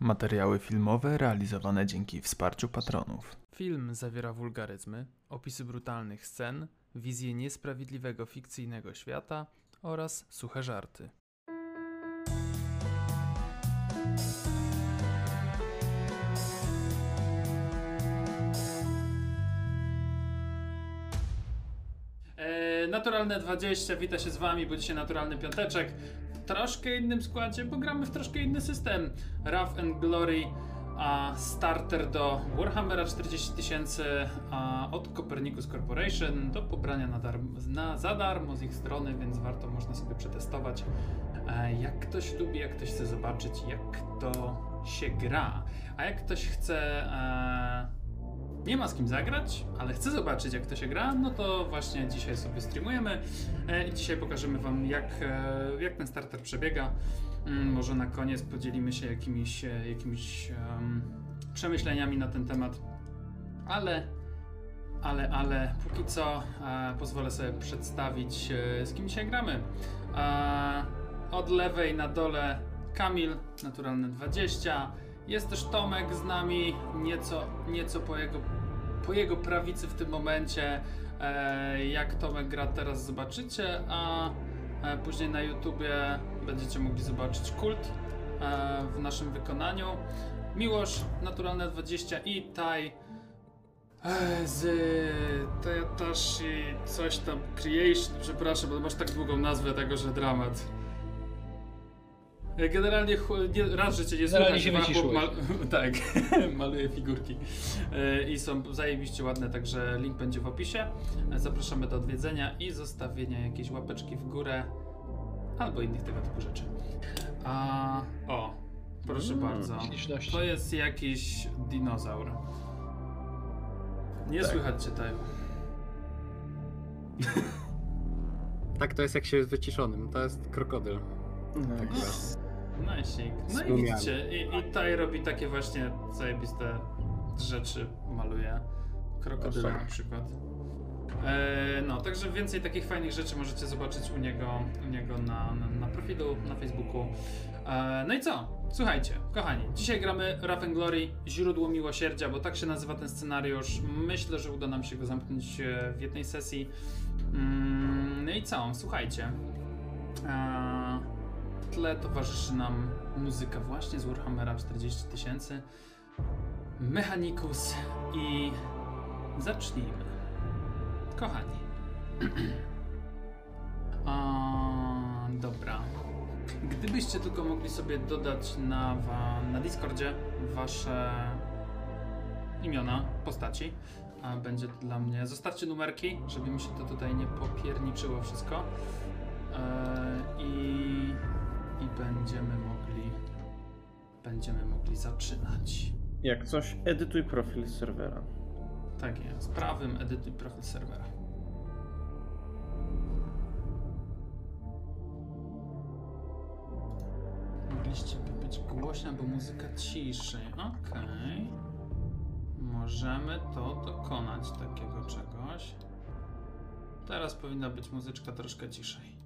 Materiały filmowe realizowane dzięki wsparciu patronów. Film zawiera wulgaryzmy, opisy brutalnych scen, wizję niesprawiedliwego fikcyjnego świata oraz suche żarty. Naturalne 20, wita się z wami, bo dzisiaj naturalny piąteczek. W troszkę innym składzie, bo gramy w troszkę inny system. Wrath and Glory, a starter do Warhammera 40 tysięcy od Copernicus Corporation do pobrania na, na za darmo z ich strony, więc warto można sobie przetestować. E, jak ktoś lubi, jak ktoś chce zobaczyć, jak to się gra. A jak ktoś chce e, nie ma z kim zagrać, ale chcę zobaczyć jak to się gra, no to właśnie dzisiaj sobie streamujemy e, i dzisiaj pokażemy wam jak, e, jak ten starter przebiega. Mm, Może na koniec podzielimy się jakimiś, e, jakimiś em, przemyśleniami na ten temat, ale, ale, ale póki co e, pozwolę sobie przedstawić e, z kim dzisiaj gramy. E, od lewej na dole Kamil, naturalne 20. Jest też Tomek z nami, nieco, nieco po, jego, po jego prawicy w tym momencie. E, jak Tomek gra teraz zobaczycie, a e, później na YouTubie będziecie mogli zobaczyć kult e, w naszym wykonaniu. Miłosz, Naturalne 20 i Taj z Toyotashi coś tam Creation, przepraszam, bo masz tak długą nazwę tego, że dramat. E, Generalnie nie, raz życie nie Generalnie słychać, się chłop mal, tak, maluje figurki E, i są zajebiście ładne, także link będzie w opisie. E, Zapraszamy do odwiedzenia i zostawienia jakiejś łapeczki w górę albo innych tego typu rzeczy. A, o, proszę Mm, bardzo. Śliczności. To jest jakiś dinozaur. Nie Tak. słychać cię, Taju. Tak to jest jak się jest wyciszonym. To jest krokodyl. Tak jest. Najsik. No i widzicie, i, i Taj robi takie właśnie zajebiste rzeczy, maluje. Krokodyla na przykład. E, no, także więcej takich fajnych rzeczy możecie zobaczyć u niego, u niego na, na, na profilu, na Facebooku. E, no i co? Słuchajcie, kochani, dzisiaj gramy Wrath and Glory, źródło miłosierdzia, bo tak się nazywa ten scenariusz. Myślę, że uda nam się go zamknąć e, w jednej sesji. Mm, no i co? Słuchajcie. E, w tle towarzyszy nam muzyka właśnie z Warhammera 40 tysięcy. Mechanicus i zacznijmy. Kochani. A, dobra. Gdybyście tylko mogli sobie dodać na, na Discordzie wasze imiona, postaci, a będzie to dla mnie. Zostawcie numerki, żeby mi się to tutaj nie popierniczyło wszystko. E, i, I będziemy mogli. Będziemy mogli zaczynać. Jak coś, edytuj profil serwera. Tak jest. Prawym edytuj profil serwera. Mogliście by być głośna, bo muzyka ciszej. Okej. Możemy to dokonać takiego czegoś. Teraz powinna być muzyczka troszkę ciszej.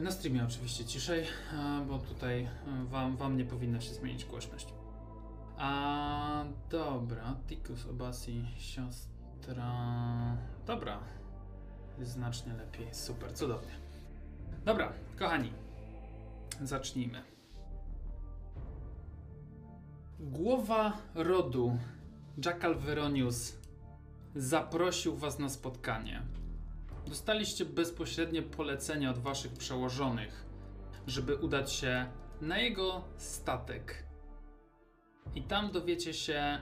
Na streamie oczywiście ciszej, e, bo tutaj e, wam, wam nie powinna się zmienić głośność. A dobra, Tikus Obasi, siostra. Dobra, znacznie lepiej. Super, cudownie. Dobra, kochani, zacznijmy. Głowa rodu Jackal Veronius zaprosił was na spotkanie. Dostaliście bezpośrednie polecenie od waszych przełożonych, żeby udać się na jego statek. I tam dowiecie się,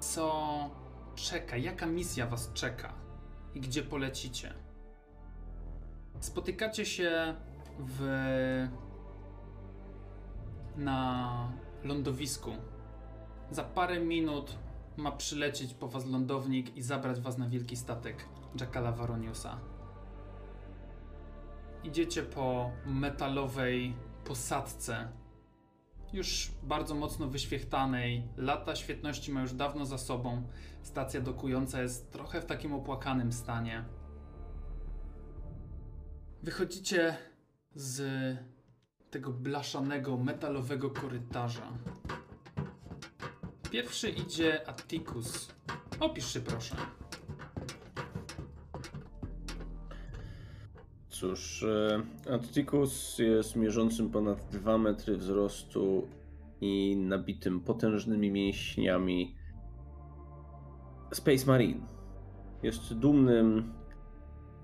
co czeka, jaka misja was czeka i gdzie polecicie. Spotykacie się w na lądowisku. Za parę minut ma przylecieć po was lądownik i zabrać was na wielki statek Jackala Varoniusa. Idziecie po metalowej posadce, już bardzo mocno wyświechtanej. Lata świetności ma już dawno za sobą. Stacja dokująca jest trochę w takim opłakanym stanie. Wychodzicie z tego blaszanego, metalowego korytarza. Pierwszy idzie Atticus. Opisz się proszę. Cóż, e, Atticus jest mierzącym ponad 2 metry wzrostu i nabitym potężnymi mięśniami Space Marine. Jest dumnym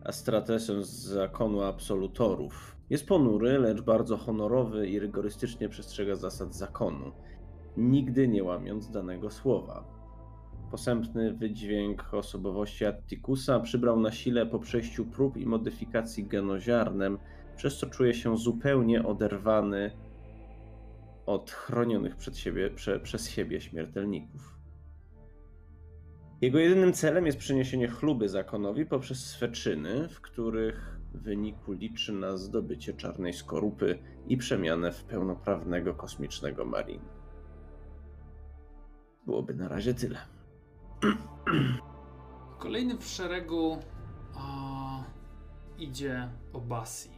Astratesem z zakonu absolutorów. Jest ponury, lecz bardzo honorowy i rygorystycznie przestrzega zasad zakonu, nigdy nie łamiąc danego słowa. Posępny wydźwięk osobowości Atticusa przybrał na sile po przejściu prób i modyfikacji genoziarnem, przez co czuje się zupełnie oderwany od chronionych przed siebie, prze, przez siebie śmiertelników. Jego jedynym celem jest przyniesienie chluby zakonowi poprzez swe czyny, w których wyniku liczy na zdobycie czarnej skorupy i przemianę w pełnoprawnego kosmicznego marine. Byłoby na razie tyle. Kolejny w szeregu a, idzie Obasi.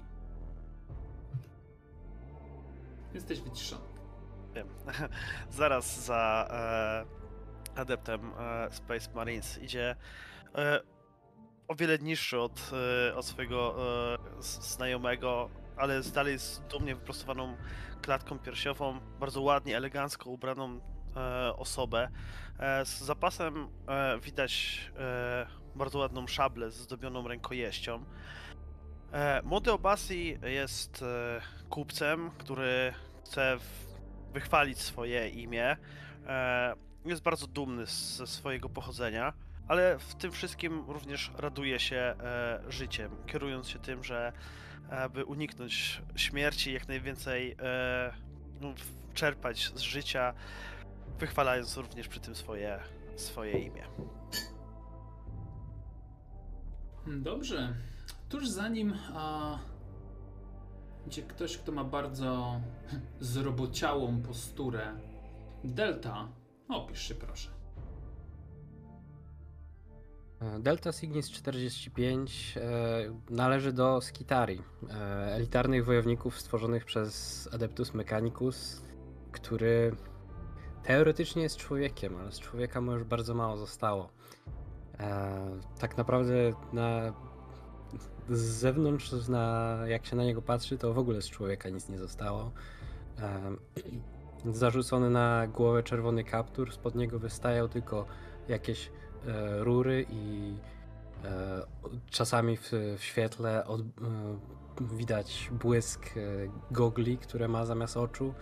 Jesteś wyciszony. Wiem. Zaraz za e, adeptem e, Space Marines idzie e, o wiele niższy od, e, od swojego e, znajomego, ale dalej z dumnie wyprostowaną klatką piersiową, bardzo ładnie, elegancko ubraną osobę. E, z zapasem e, widać e, bardzo ładną szablę z zdobioną rękojeścią. E, młody Obasi jest e, kupcem, który chce wychwalić swoje imię. E, jest bardzo dumny ze swojego pochodzenia, ale w tym wszystkim również raduje się e, życiem, kierując się tym, że aby uniknąć śmierci, jak najwięcej e, no, czerpać z życia, wychwalając również przy tym swoje, swoje imię. Dobrze. Tuż za nim a, idzie ktoś, kto ma bardzo zrobociałą posturę. Delta. Opisz się proszę. Delta Signis 45 e, należy do Skitari, e, elitarnych wojowników stworzonych przez Adeptus Mechanicus, który teoretycznie jest człowiekiem, ale z człowieka mu już bardzo mało zostało. E, tak naprawdę na, z zewnątrz, na, jak się na niego patrzy, to w ogóle z człowieka nic nie zostało. E, zarzucony na głowę czerwony kaptur, spod niego wystają tylko jakieś e, rury i e, czasami w, w świetle od, e, widać błysk e, gogli, które ma zamiast oczu.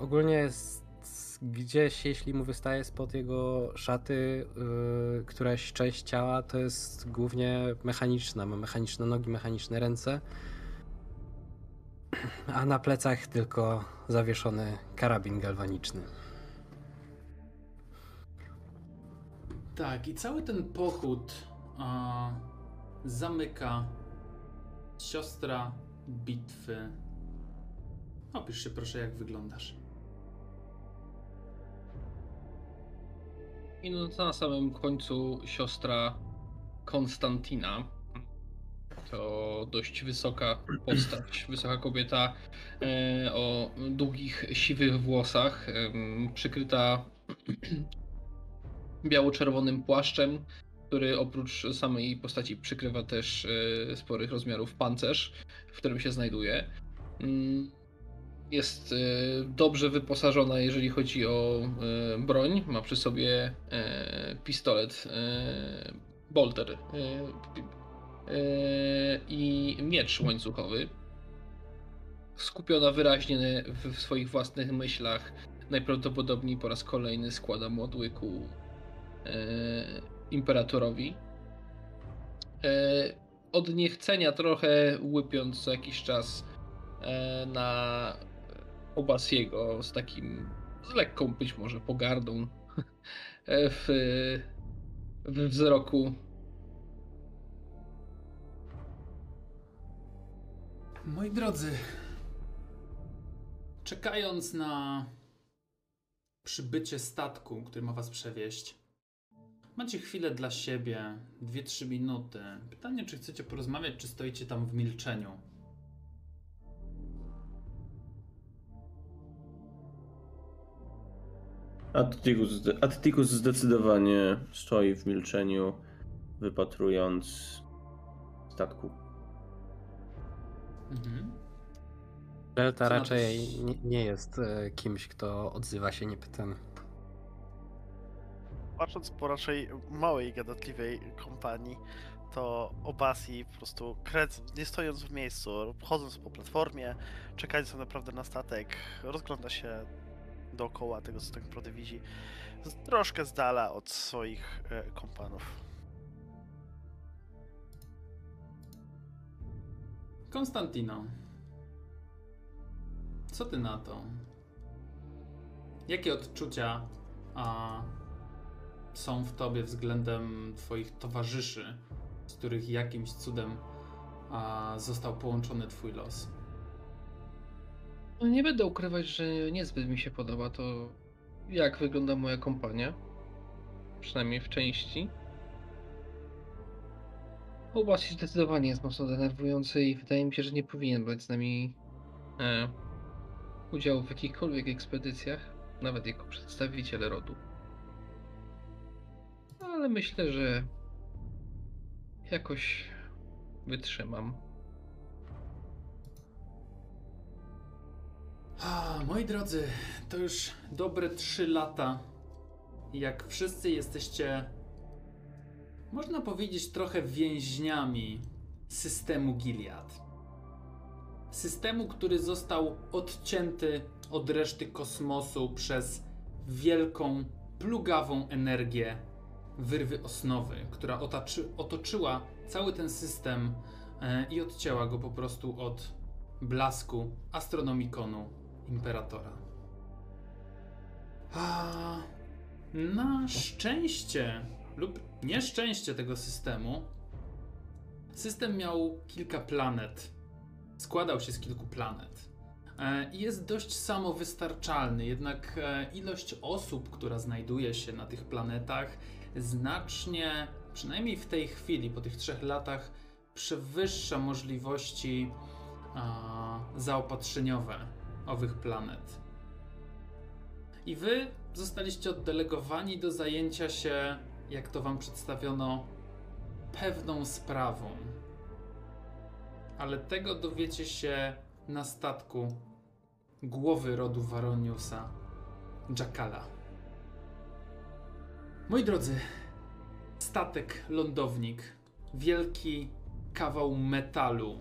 Ogólnie jest gdzieś, jeśli mu wystaje spod jego szaty e, któraś część ciała, to jest głównie mechaniczna. Ma mechaniczne nogi, mechaniczne ręce. A na plecach tylko zawieszony karabin galwaniczny. Tak, i cały ten pochód a, zamyka siostra bitwy. Opisz się proszę, jak wyglądasz. I no to na samym końcu siostra Konstantina. To dość wysoka postać, wysoka kobieta e, o długich, siwych włosach, przykryta biało-czerwonym płaszczem, który oprócz samej postaci przykrywa też e, sporych rozmiarów pancerz, w którym się znajduje. Jest e, dobrze wyposażona, jeżeli chodzi o e, broń. Ma przy sobie e, pistolet bolter i miecz łańcuchowy. Skupiona wyraźnie w swoich własnych myślach, najprawdopodobniej po raz kolejny składa modły ku imperatorowi. Od niechcenia trochę łypiąc co jakiś czas na Obasiego z takim, z lekką być może pogardą e, w, w wzroku. Moi drodzy, czekając na przybycie statku, który ma was przewieźć, macie chwilę dla siebie, 2-3 minuty. Pytanie, czy chcecie porozmawiać, czy stoicie tam w milczeniu? Atticus, Atticus zdecydowanie stoi w milczeniu, wypatrując statku. Mhm. Delta raczej nie, nie jest e, kimś, kto odzywa się niepytany. Patrząc po raczej małej, gadatliwej kompanii, to Obasi po prostu krec, nie stojąc w miejscu, chodząc po platformie, czekając tak naprawdę na statek, rozgląda się dookoła tego, co tak naprawdę widzi, troszkę z dala od swoich e, kompanów. Konstantino. Co ty na to? Jakie odczucia a, są w tobie względem twoich towarzyszy, z których jakimś cudem a, został połączony twój los? No nie będę ukrywać, że niezbyt mi się podoba to, jak wygląda moja kompania. Przynajmniej w części. Obasi zdecydowanie jest mocno denerwujący i wydaje mi się, że nie powinien brać z nami e, udziału w jakichkolwiek ekspedycjach, nawet jako przedstawiciel rodu. Ale myślę, że jakoś wytrzymam. Moi drodzy, to już dobre 3 lata, jak wszyscy jesteście, można powiedzieć, trochę więźniami systemu Gilead. Systemu, który został odcięty od reszty kosmosu przez wielką, plugawą energię wyrwy osnowy, która otoczyła cały ten system e, i odcięła go po prostu od blasku astronomikonu imperatora. Na szczęście lub nieszczęście tego systemu, system miał kilka planet. Składał się z kilku planet. E, I jest dość samowystarczalny, jednak e, ilość osób, która znajduje się na tych planetach, znacznie, przynajmniej w tej chwili, po tych trzech latach, przewyższa możliwości zaopatrzeniowe owych planet. I wy zostaliście oddelegowani do zajęcia się, jak to wam przedstawiono, pewną sprawą. Ale tego dowiecie się na statku głowy rodu Varoniusa, Jackala. Moi drodzy, statek lądownik, wielki kawał metalu,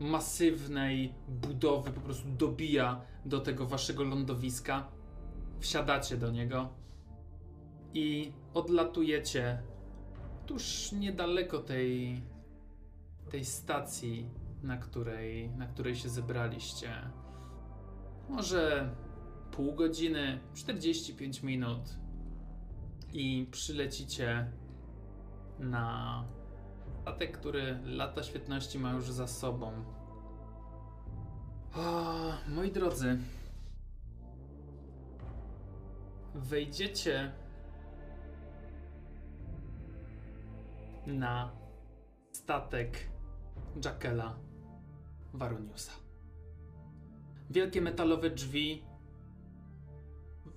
masywnej budowy po prostu dobija do tego waszego lądowiska. Wsiadacie do niego i odlatujecie tuż niedaleko tej, tej stacji, na której, na której się zebraliście. Może pół godziny, 45 minut i przylecicie na statek, który lata świetności ma już za sobą. O, moi drodzy, wejdziecie na statek Jackela Varoniusa. Wielkie metalowe drzwi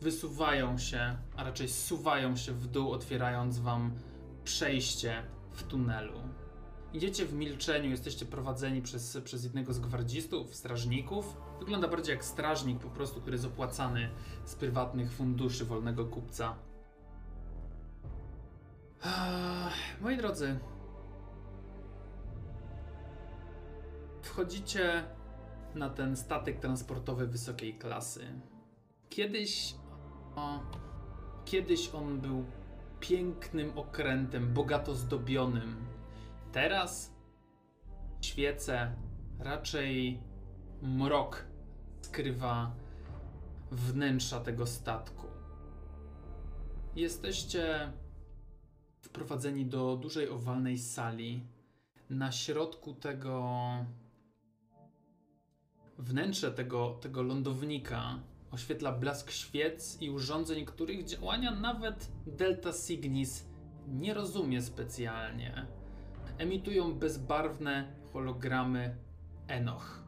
wysuwają się, a raczej suwają się w dół, otwierając wam przejście w tunelu. Idziecie w milczeniu, jesteście prowadzeni przez, przez jednego z gwardzistów, strażników. Wygląda bardziej jak strażnik po prostu, który jest opłacany z prywatnych funduszy wolnego kupca. Moi drodzy, wchodzicie na ten statek transportowy wysokiej klasy. Kiedyś, o, kiedyś on był pięknym okrętem, bogato zdobionym. Teraz świece, raczej mrok skrywa wnętrza tego statku. Jesteście wprowadzeni do dużej owalnej sali. Na środku tego wnętrze tego, tego lądownika oświetla blask świec i urządzeń, których działania nawet Delta Signis nie rozumie specjalnie. Emitują bezbarwne hologramy Enoch.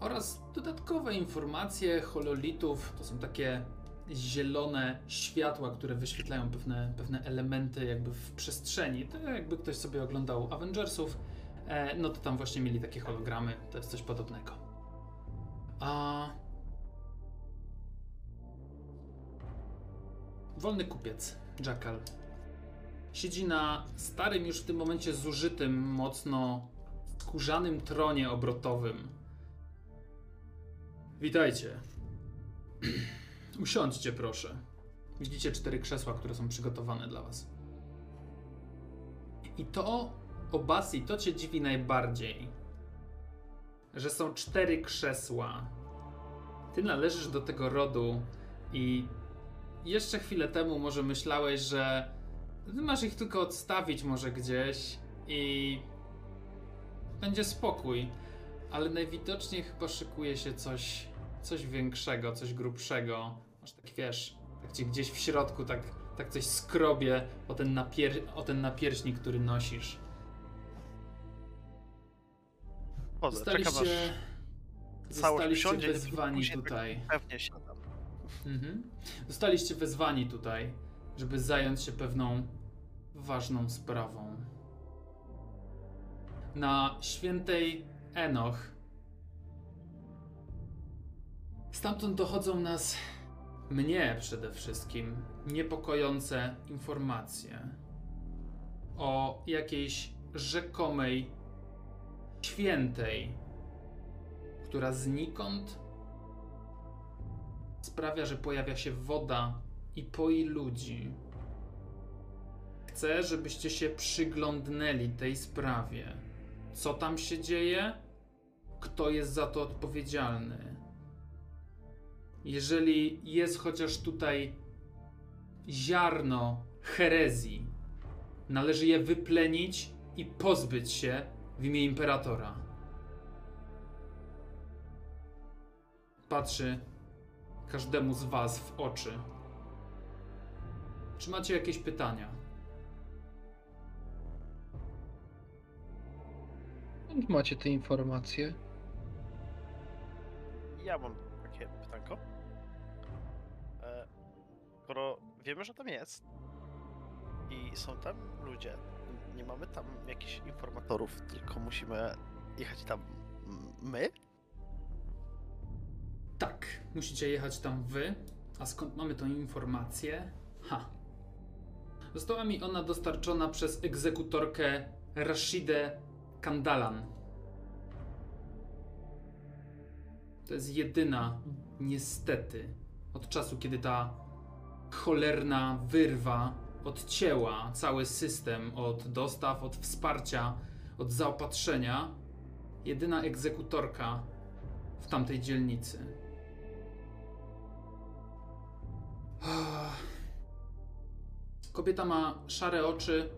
Oraz dodatkowe informacje hololitów, to są takie zielone światła, które wyświetlają pewne, pewne elementy jakby w przestrzeni. To jakby ktoś sobie oglądał Avengersów, e, no to tam właśnie mieli takie hologramy, to jest coś podobnego. A... Wolny kupiec, Jackal. Siedzi na starym już w tym momencie zużytym, mocno skórzanym tronie obrotowym. Witajcie. Usiądźcie proszę. Widzicie cztery krzesła, które są przygotowane dla was. I to, Obasi, to cię dziwi najbardziej. Że są cztery krzesła. Ty należysz do tego rodu i jeszcze chwilę temu może myślałeś, że masz ich tylko odstawić może gdzieś i będzie spokój. Ale najwidoczniej chyba szykuje się coś, coś większego, coś grubszego. Masz tak wiesz, tak ci gdzieś w środku tak, tak coś skrobie o ten, napier o ten napierśnik, który nosisz. Chodzę, czekam aż Zostaliście, całość usiądzie i wezwani tutaj. pewnie siadam. Mhm. Zostaliście wezwani tutaj, żeby zająć się pewną ważną sprawą. Na świętej Enoch. Stamtąd dochodzą nas, mnie przede wszystkim, niepokojące informacje o jakiejś rzekomej świętej, która znikąd sprawia, że pojawia się woda i poi ludzi. Chcę, żebyście się przyglądnęli tej sprawie. Co tam się dzieje? Kto jest za to odpowiedzialny? Jeżeli jest chociaż tutaj ziarno herezji, należy je wyplenić i pozbyć się w imię imperatora. Patrzy każdemu z Was w oczy. Czy macie jakieś pytania? Skąd macie te informacje? Ja mam takie pytanko. E, skoro wiemy, że tam jest i są tam ludzie, nie mamy tam jakichś informatorów, tylko musimy jechać tam my? Tak, musicie jechać tam wy. A skąd mamy tą informację? Ha. Została mi ona dostarczona przez egzekutorkę Rashidę Kandalan. To jest jedyna, niestety, od czasu, kiedy ta cholerna wyrwa odcięła cały system od dostaw, od wsparcia, od zaopatrzenia, jedyna egzekutorka w tamtej dzielnicy. Kobieta ma szare oczy,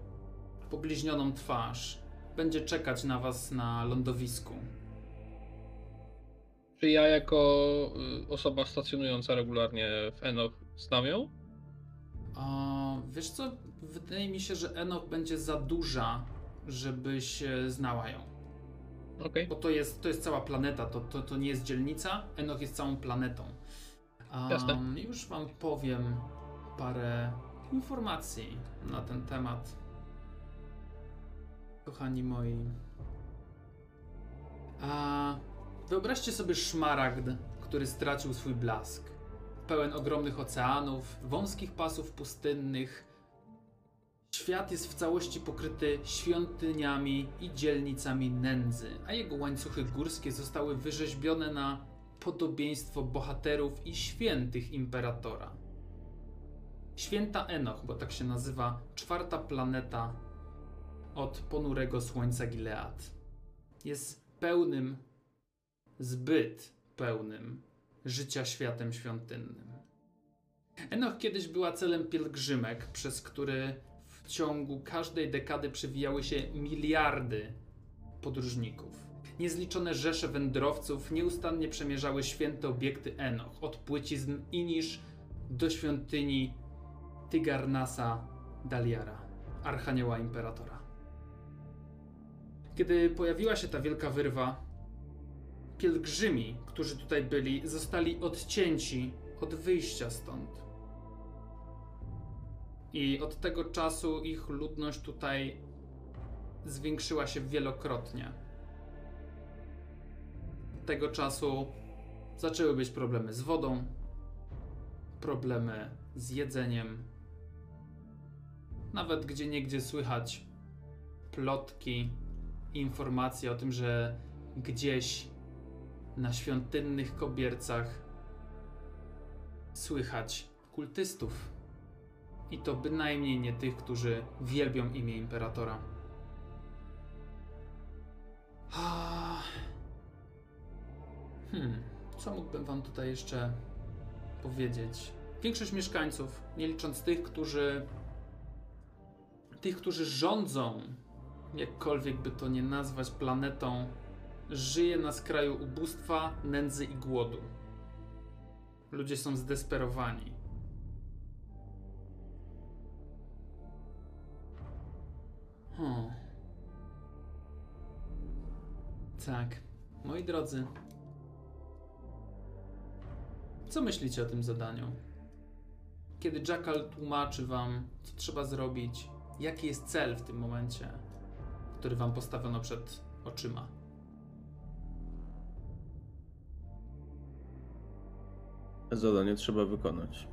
pobliźnioną twarz. Będzie czekać na was na lądowisku. Czy ja jako y, osoba stacjonująca regularnie w Enoch znam ją? A, wiesz co? Wydaje mi się, że Enoch będzie za duża, żebyś znała ją. Okej. Bo to jest, to jest cała planeta, to, to, to nie jest dzielnica. Enoch jest całą planetą. Um. Już wam powiem parę informacji na ten temat. Kochani moi. A wyobraźcie sobie szmaragd, który stracił swój blask. Pełen ogromnych oceanów, wąskich pasów pustynnych. Świat jest w całości pokryty świątyniami i dzielnicami nędzy, a jego łańcuchy górskie zostały wyrzeźbione na podobieństwo bohaterów i świętych imperatora. Święta Enoch, bo tak się nazywa czwarta planeta od ponurego słońca Gilead. Jest pełnym, zbyt pełnym życia światem świątynnym. Enoch kiedyś była celem pielgrzymek, przez który w ciągu każdej dekady przewijały się miliardy podróżników. Niezliczone rzesze wędrowców nieustannie przemierzały święte obiekty Enoch, od płycizn Inisz do świątyni Tygarnasa Daliara, archanioła imperatora. Kiedy pojawiła się ta wielka wyrwa, pielgrzymi, którzy tutaj byli, zostali odcięci od wyjścia stąd. I od tego czasu ich ludność tutaj zwiększyła się wielokrotnie. Tego czasu zaczęły być problemy z wodą, problemy z jedzeniem. Nawet gdzie niegdzie słychać plotki, informacje o tym, że gdzieś na świątynnych kobiercach słychać kultystów. I to bynajmniej nie tych, którzy wielbią imię imperatora. Ah. Hmm, co mógłbym wam tutaj jeszcze powiedzieć? Większość mieszkańców, nie licząc tych, którzy tych, którzy rządzą, jakkolwiek by to nie nazwać planetą, żyje na skraju ubóstwa, nędzy i głodu. Ludzie są zdesperowani. Hmm. Tak, moi drodzy. Co myślicie o tym zadaniu? Kiedy Jackal tłumaczy wam, co trzeba zrobić, jaki jest cel w tym momencie, który wam postawiono przed oczyma? Zadanie trzeba wykonać.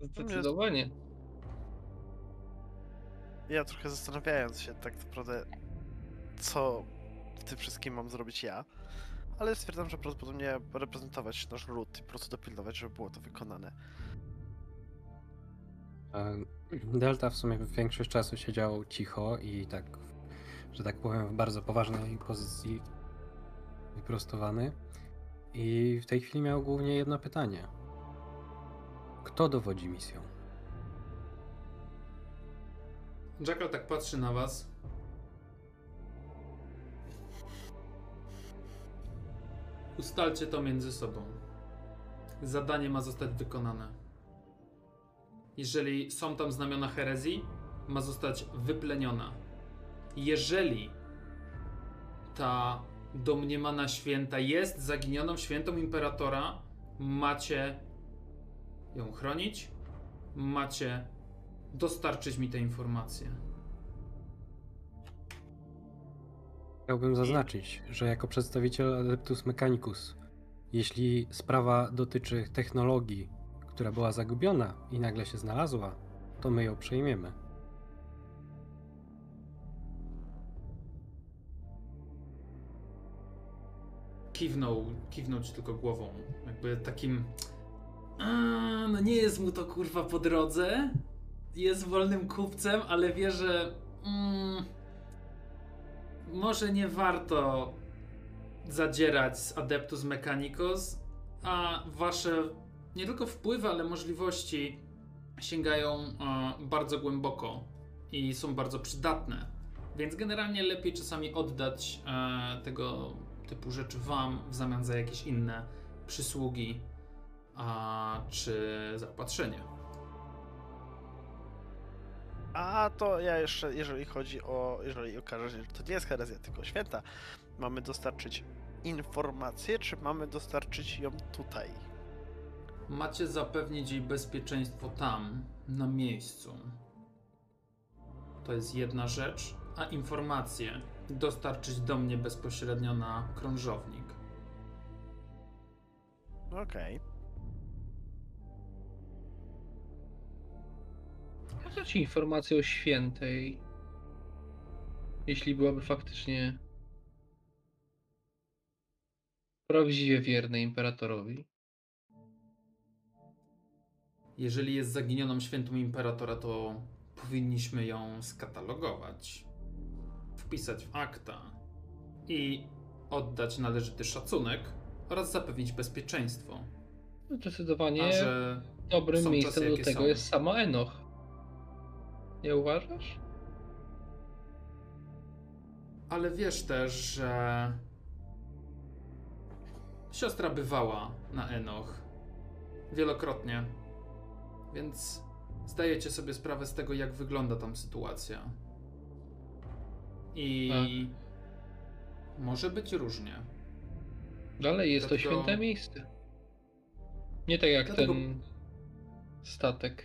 Zdecydowanie. Ja trochę zastanawiając się tak naprawdę, co w tym wszystkim mam zrobić ja, ale stwierdzam, że prawdopodobnie reprezentować nasz lud i po prostu dopilnować, żeby było to wykonane. E, Delta w sumie większość czasu siedział cicho i tak, że tak powiem, w bardzo poważnej pozycji wyprostowany. I w tej chwili miał głównie jedno pytanie. Kto dowodzi misją? Jackal tak patrzy na was. Ustalcie to między sobą. Zadanie ma zostać wykonane. Jeżeli są tam znamiona herezji, ma zostać wypleniona. Jeżeli ta domniemana święta jest zaginioną świętą imperatora, macie ją chronić, macie dostarczyć mi te informacje. Chciałbym zaznaczyć, że jako przedstawiciel Adeptus Mechanicus, jeśli sprawa dotyczy technologii, która była zagubiona i nagle się znalazła, to my ją przejmiemy. Kiwnął, kiwnął ci tylko głową, jakby takim. A, no nie jest mu to kurwa po drodze. Jest wolnym kupcem, ale wie, że. Mm, może nie warto zadzierać z Adeptus Mechanicus, a wasze nie tylko wpływy, ale możliwości sięgają e, bardzo głęboko i są bardzo przydatne. Więc generalnie lepiej czasami oddać e, tego typu rzeczy wam w zamian za jakieś inne przysługi czy zaopatrzenie. A to ja jeszcze, jeżeli chodzi o, jeżeli okaże się, że to nie jest herezja, tylko święta, mamy dostarczyć informację, czy mamy dostarczyć ją tutaj? Macie zapewnić jej bezpieczeństwo tam, na miejscu. To jest jedna rzecz, a informacje dostarczyć do mnie bezpośrednio na krążownik. Okej. Po co ci informacje o świętej? Jeśli byłaby faktycznie prawdziwie wiernej imperatorowi. Jeżeli jest zaginioną świętą imperatora, to powinniśmy ją skatalogować, wpisać w akta i oddać należyty szacunek oraz zapewnić bezpieczeństwo. Zdecydowanie A że dobrym miejscem czasy, do tego są. jest sama Enoch. Nie uważasz? Ale wiesz też, że siostra bywała na Enoch wielokrotnie, więc zdajecie sobie sprawę z tego, jak wygląda tam sytuacja. I może być różnie. Dalej jest Dlatego- to święte miejsce. Nie tak jak Dlatego- ten statek.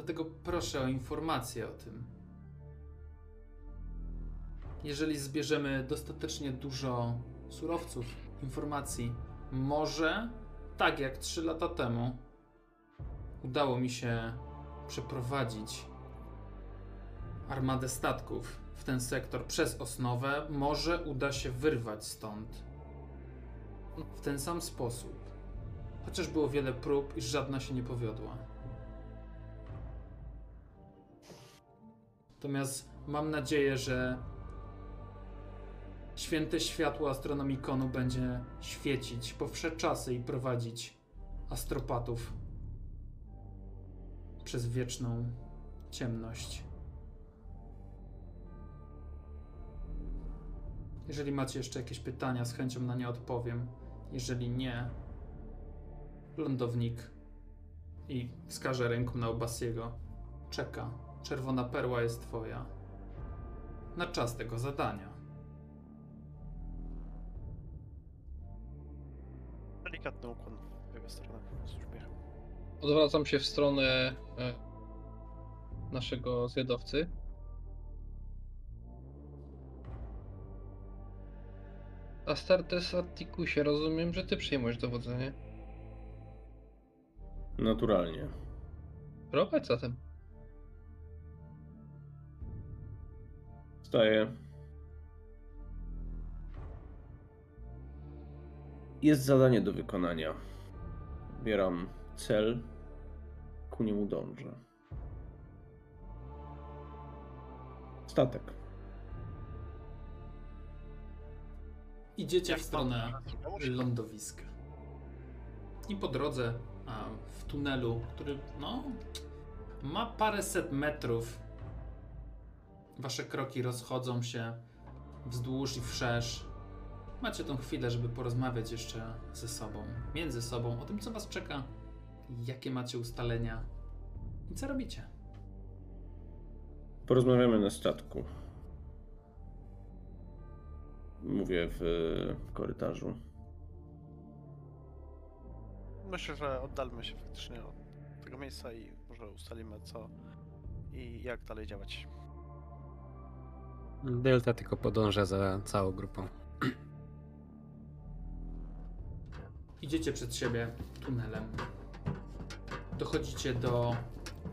Dlatego proszę o informację o tym. Jeżeli zbierzemy dostatecznie dużo surowców, informacji, może tak jak 3 lata temu udało mi się przeprowadzić armadę statków w ten sektor przez osnowę, może uda się wyrwać stąd w ten sam sposób. Chociaż było wiele prób i żadna się nie powiodła. Natomiast mam nadzieję, że święte światło astronomikonu będzie świecić po wsze czasy i prowadzić astropatów przez wieczną ciemność. Jeżeli macie jeszcze jakieś pytania, z chęcią na nie odpowiem. Jeżeli nie, lądownik i wskaże ręką na Obasiego. Czeka. Czerwona perła jest twoja. Na czas tego zadania. Delikatny ukłon w jego stronę z uśmiechem. Odwracam się w stronę e, naszego zwiadowcy. Astartes Attikusie, rozumiem, że ty przejmujesz dowodzenie. Naturalnie. Prowadź zatem. Wstaję. Jest zadanie do wykonania. Bieram cel, ku niemu dążę. Statek. Idziecie w stronę lądowiska. I po drodze, a w tunelu, który no, ma paręset metrów, wasze kroki rozchodzą się wzdłuż i wszerz. Macie tą chwilę, żeby porozmawiać jeszcze ze sobą, między sobą, o tym, co was czeka, jakie macie ustalenia i co robicie. Porozmawiamy na statku. Mówię w korytarzu. Myślę, że oddalmy się faktycznie od tego miejsca i może ustalimy co i jak dalej działać. Delta tylko podąża za całą grupą. Idziecie przed siebie tunelem. Dochodzicie do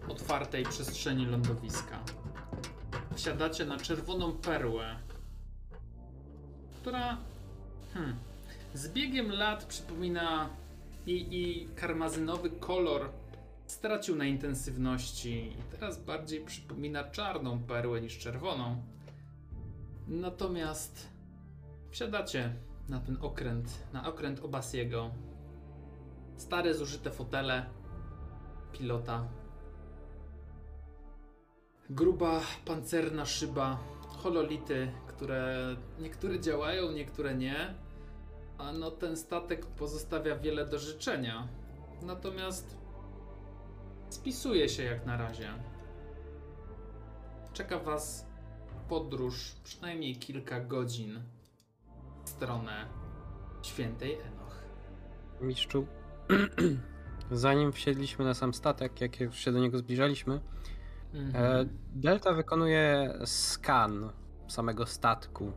otwartej przestrzeni lądowiska. Wsiadacie na czerwoną perłę, która hmm, z biegiem lat przypomina jej, jej karmazynowy kolor stracił na intensywności i teraz bardziej przypomina czarną perłę niż czerwoną. Natomiast wsiadacie na ten okręt, na okręt Obasiego. Stare, zużyte fotele pilota. Gruba, pancerna szyba, hololity, które niektóre działają, niektóre nie. A no ten statek pozostawia wiele do życzenia. Natomiast spisuje się jak na razie. Czeka was podróż przynajmniej kilka godzin w stronę świętej Enoch. Mistrzu, zanim wsiedliśmy na sam statek, jak już się do niego zbliżaliśmy, e, Delta wykonuje skan samego statku.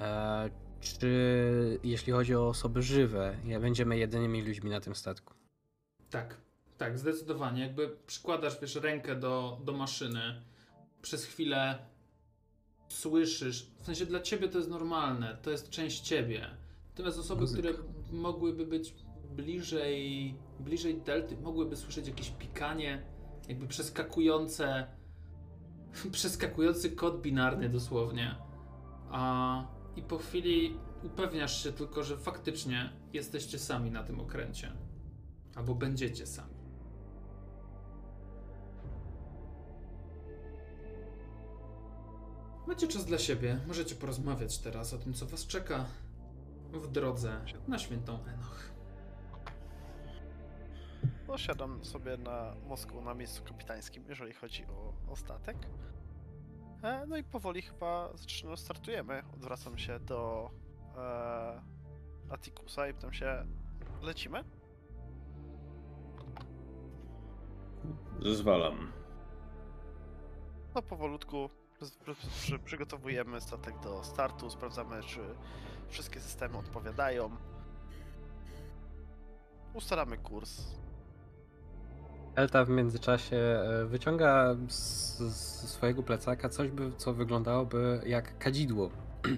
E, czy jeśli chodzi o osoby żywe, będziemy jedynymi ludźmi na tym statku? Tak, tak, zdecydowanie. Jakby przykładasz, wiesz, rękę do, do maszyny, przez chwilę słyszysz, w sensie dla ciebie to jest normalne, to jest część ciebie. Natomiast osoby, Muzyka. które mogłyby być bliżej, bliżej delty, mogłyby słyszeć jakieś pikanie, jakby przeskakujące, przeskakujący kod binarny dosłownie. A, I po chwili upewniasz się tylko, że faktycznie jesteście sami na tym okręcie. Albo będziecie sami. Macie czas dla siebie. Możecie porozmawiać teraz o tym, co was czeka w drodze na świętą Enoch. No, siadam sobie na mostku na miejscu kapitańskim, jeżeli chodzi o, o statek. E, no i powoli chyba zaczynamy, startujemy. Odwracam się do e, Atikusa i pytam się, lecimy? Zezwalam. No powolutku przygotowujemy statek do startu, sprawdzamy czy wszystkie systemy odpowiadają. Ustalamy kurs. Elta w międzyczasie e, wyciąga z, z swojego plecaka coś, by, co wyglądałoby jak kadzidło.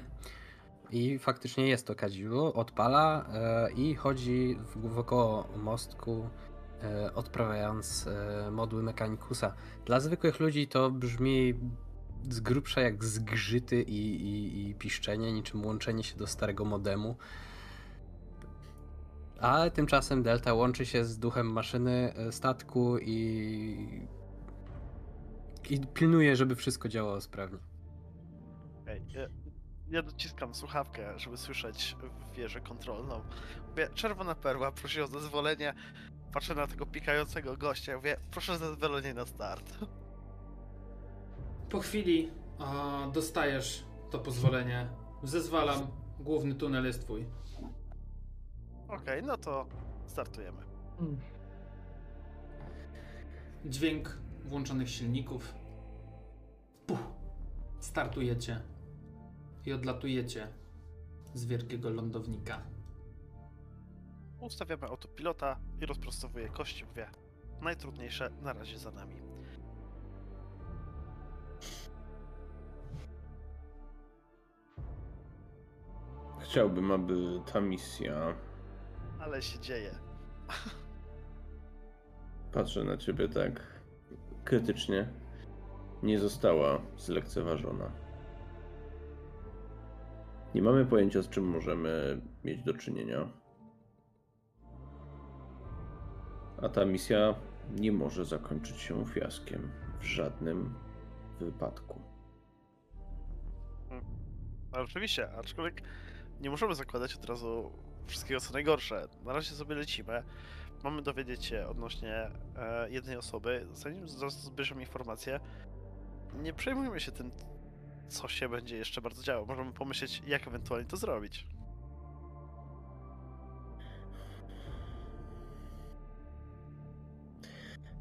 I faktycznie jest to kadzidło, odpala e, i chodzi wokoło mostku, e, odprawiając modły mechanikusa. Dla zwykłych ludzi to brzmi z grubsza jak zgrzyty i, i, i piszczenie, niczym łączenie się do starego modemu. Ale tymczasem Delta łączy się z duchem maszyny e, statku i. i pilnuje, żeby wszystko działało sprawnie. Ej, ja, ja dociskam słuchawkę, żeby słyszeć wieżę kontrolną. Mówię, czerwona perła, prosi o zezwolenie. Patrzę na tego pikającego gościa, mówię, proszę o zezwolenie na start. Po chwili a, dostajesz to pozwolenie. Zezwalam, główny tunel jest twój. Okej, no to startujemy. Dźwięk włączonych silników. Puh. Startujecie i odlatujecie z wielkiego lądownika. Ustawiamy autopilota i rozprostowuję kości, mówię, najtrudniejsze na razie za nami. Chciałbym, aby ta misja. Ale się dzieje. Patrzę na ciebie tak krytycznie. Nie została zlekceważona. Nie mamy pojęcia, z czym możemy mieć do czynienia. A ta misja nie może zakończyć się fiaskiem w żadnym wypadku. No oczywiście, aczkolwiek nie możemy zakładać od razu wszystkiego co najgorsze. Na razie sobie lecimy. Mamy dowiedzieć się odnośnie e, jednej osoby. Zanim zbierzemy informacje, nie przejmujmy się tym, co się będzie jeszcze bardzo działo. Możemy pomyśleć, jak ewentualnie to zrobić.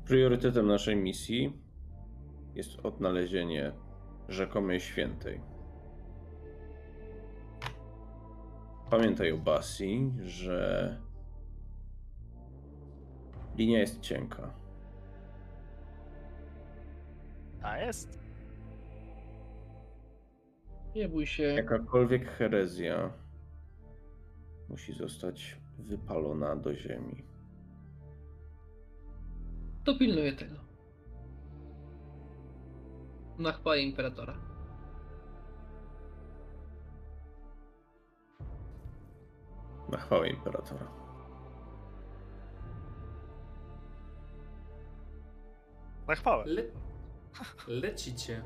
Priorytetem naszej misji jest odnalezienie rzekomej świętej. Pamiętaj o Basi, że linia jest cienka. A jest. Nie bój się. Jakakolwiek herezja musi zostać wypalona do ziemi. Dopilnuję tego. Na chwałę imperatora. Na chwałę imperatora. Na chwałę. Le... Lecicie.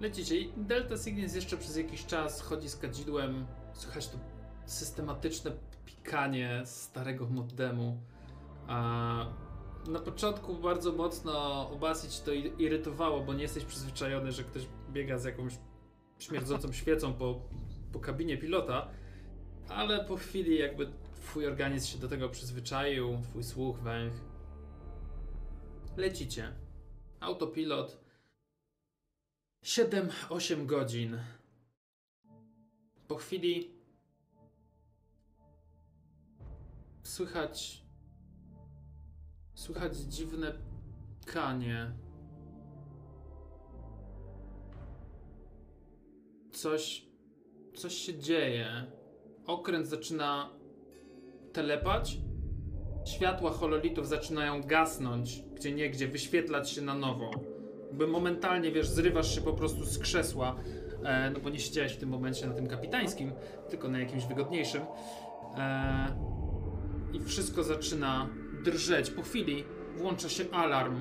Lecicie i Delta Cygnus jeszcze przez jakiś czas chodzi z kadzidłem. Słychać to systematyczne pikanie starego modemu. A na początku bardzo mocno Obasić to irytowało, bo nie jesteś przyzwyczajony, że ktoś biega z jakąś śmierdzącą świecą po, po kabinie pilota. Ale po chwili jakby twój organizm się do tego przyzwyczaił, twój słuch, węch. Lecicie. Autopilot. 7-8 godzin. Po chwili słychać słychać dziwne kanie. Coś coś się dzieje. Okręt zaczyna telepać. Światła hololitów zaczynają gasnąć, gdzie nie, gdzie wyświetlać się na nowo. By momentalnie, wiesz, zrywasz się po prostu z krzesła, e, no bo nie siedziałeś w tym momencie na tym kapitańskim, tylko na jakimś wygodniejszym. E, I wszystko zaczyna drżeć. Po chwili włącza się alarm.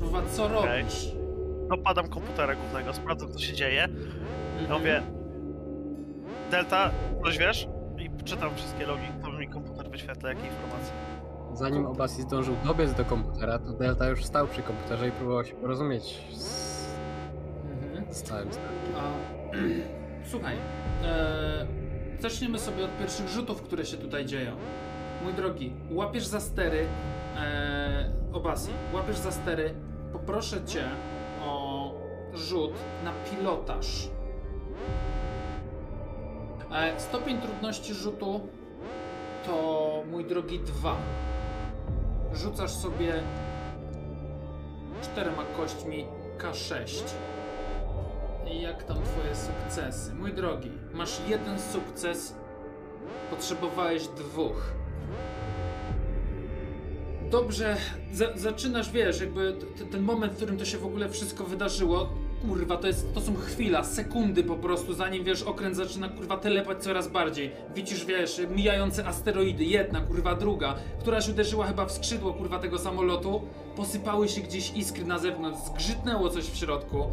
Kurwa, co robisz? Dopadam komputera głównego, sprawdzam co się dzieje. Ja Mhm. mówię, Delta, coś wiesz? I czytam wszystkie logi, to mi komputer wyświetla jakie informacje. zanim Obasi zdążył dobiec do komputera, to Delta już stał przy komputerze i próbował się porozumieć z, Mhm. z całym statkiem. A, słuchaj, e, zaczniemy sobie od pierwszych rzutów, które się tutaj dzieją. Mój drogi, łapiesz za stery, e, Obasi, łapiesz za stery, poproszę cię o rzut na pilotaż. Stopień trudności rzutu to, mój drogi, 2. Rzucasz sobie czterema kośćmi K6. I jak tam twoje sukcesy? Mój drogi, masz jeden sukces, potrzebowałeś dwóch. Dobrze, za, zaczynasz, wiesz, jakby ten moment, w którym to się w ogóle wszystko wydarzyło, kurwa, to jest, to są chwila, sekundy po prostu, zanim, wiesz, okręt zaczyna, kurwa, telepać coraz bardziej. Widzisz, wiesz, mijające asteroidy, jedna, kurwa, druga, któraś uderzyła chyba w skrzydło, kurwa, tego samolotu, posypały się gdzieś iskry na zewnątrz, zgrzytnęło coś w środku.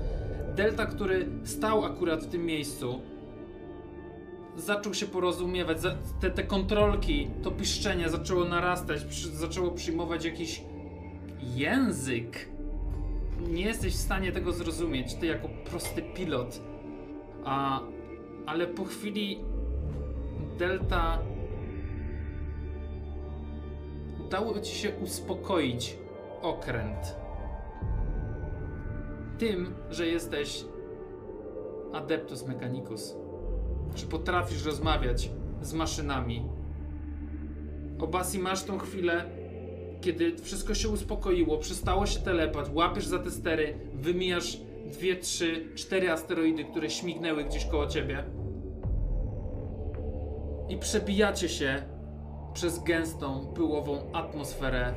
Delta, który stał akurat w tym miejscu, zaczął się porozumiewać. Te, te kontrolki, to piszczenie zaczęło narastać, przy, zaczęło przyjmować jakiś język. Nie jesteś w stanie tego zrozumieć, ty jako prosty pilot. A, ale po chwili Delta udało ci się uspokoić okręt tym, że jesteś Adeptus Mechanicus. Że potrafisz rozmawiać z maszynami. Obasi, masz tą chwilę, kiedy wszystko się uspokoiło, przestało się telepać, łapiesz za te stery, wymijasz dwie, trzy, cztery asteroidy, które śmignęły gdzieś koło ciebie. I przebijacie się przez gęstą, pyłową atmosferę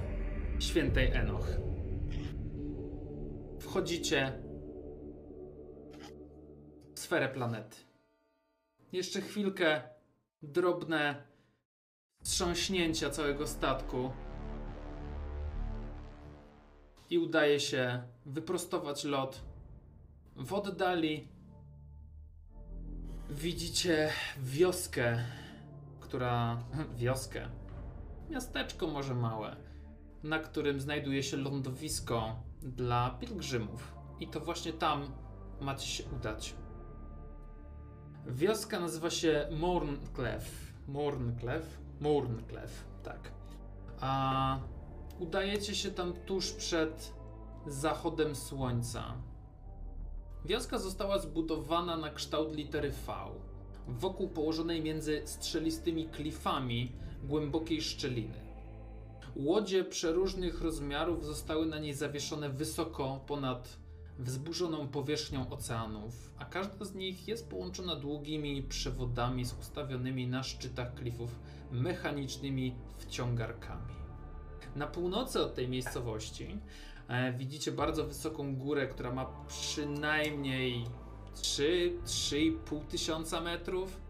świętej Enoch wchodzicie w sferę planety. Jeszcze chwilkę drobne wstrząśnięcia całego statku i udaje się wyprostować lot. W oddali widzicie wioskę, która. wioskę. Miasteczko może małe, na którym znajduje się lądowisko dla pielgrzymów. I to właśnie tam macie się udać. Wioska nazywa się Mornclef. Mornclef? Mornclef, tak. A udajecie się tam tuż przed zachodem słońca. Wioska została zbudowana na kształt litery V, wokół położonej między strzelistymi klifami głębokiej szczeliny. Łodzie przeróżnych rozmiarów zostały na niej zawieszone wysoko ponad wzburzoną powierzchnią oceanów, a każda z nich jest połączona długimi przewodami z ustawionymi na szczytach klifów mechanicznymi wciągarkami. Na północy od tej miejscowości e, widzicie bardzo wysoką górę, która ma przynajmniej 3-3,5 tysiąca metrów.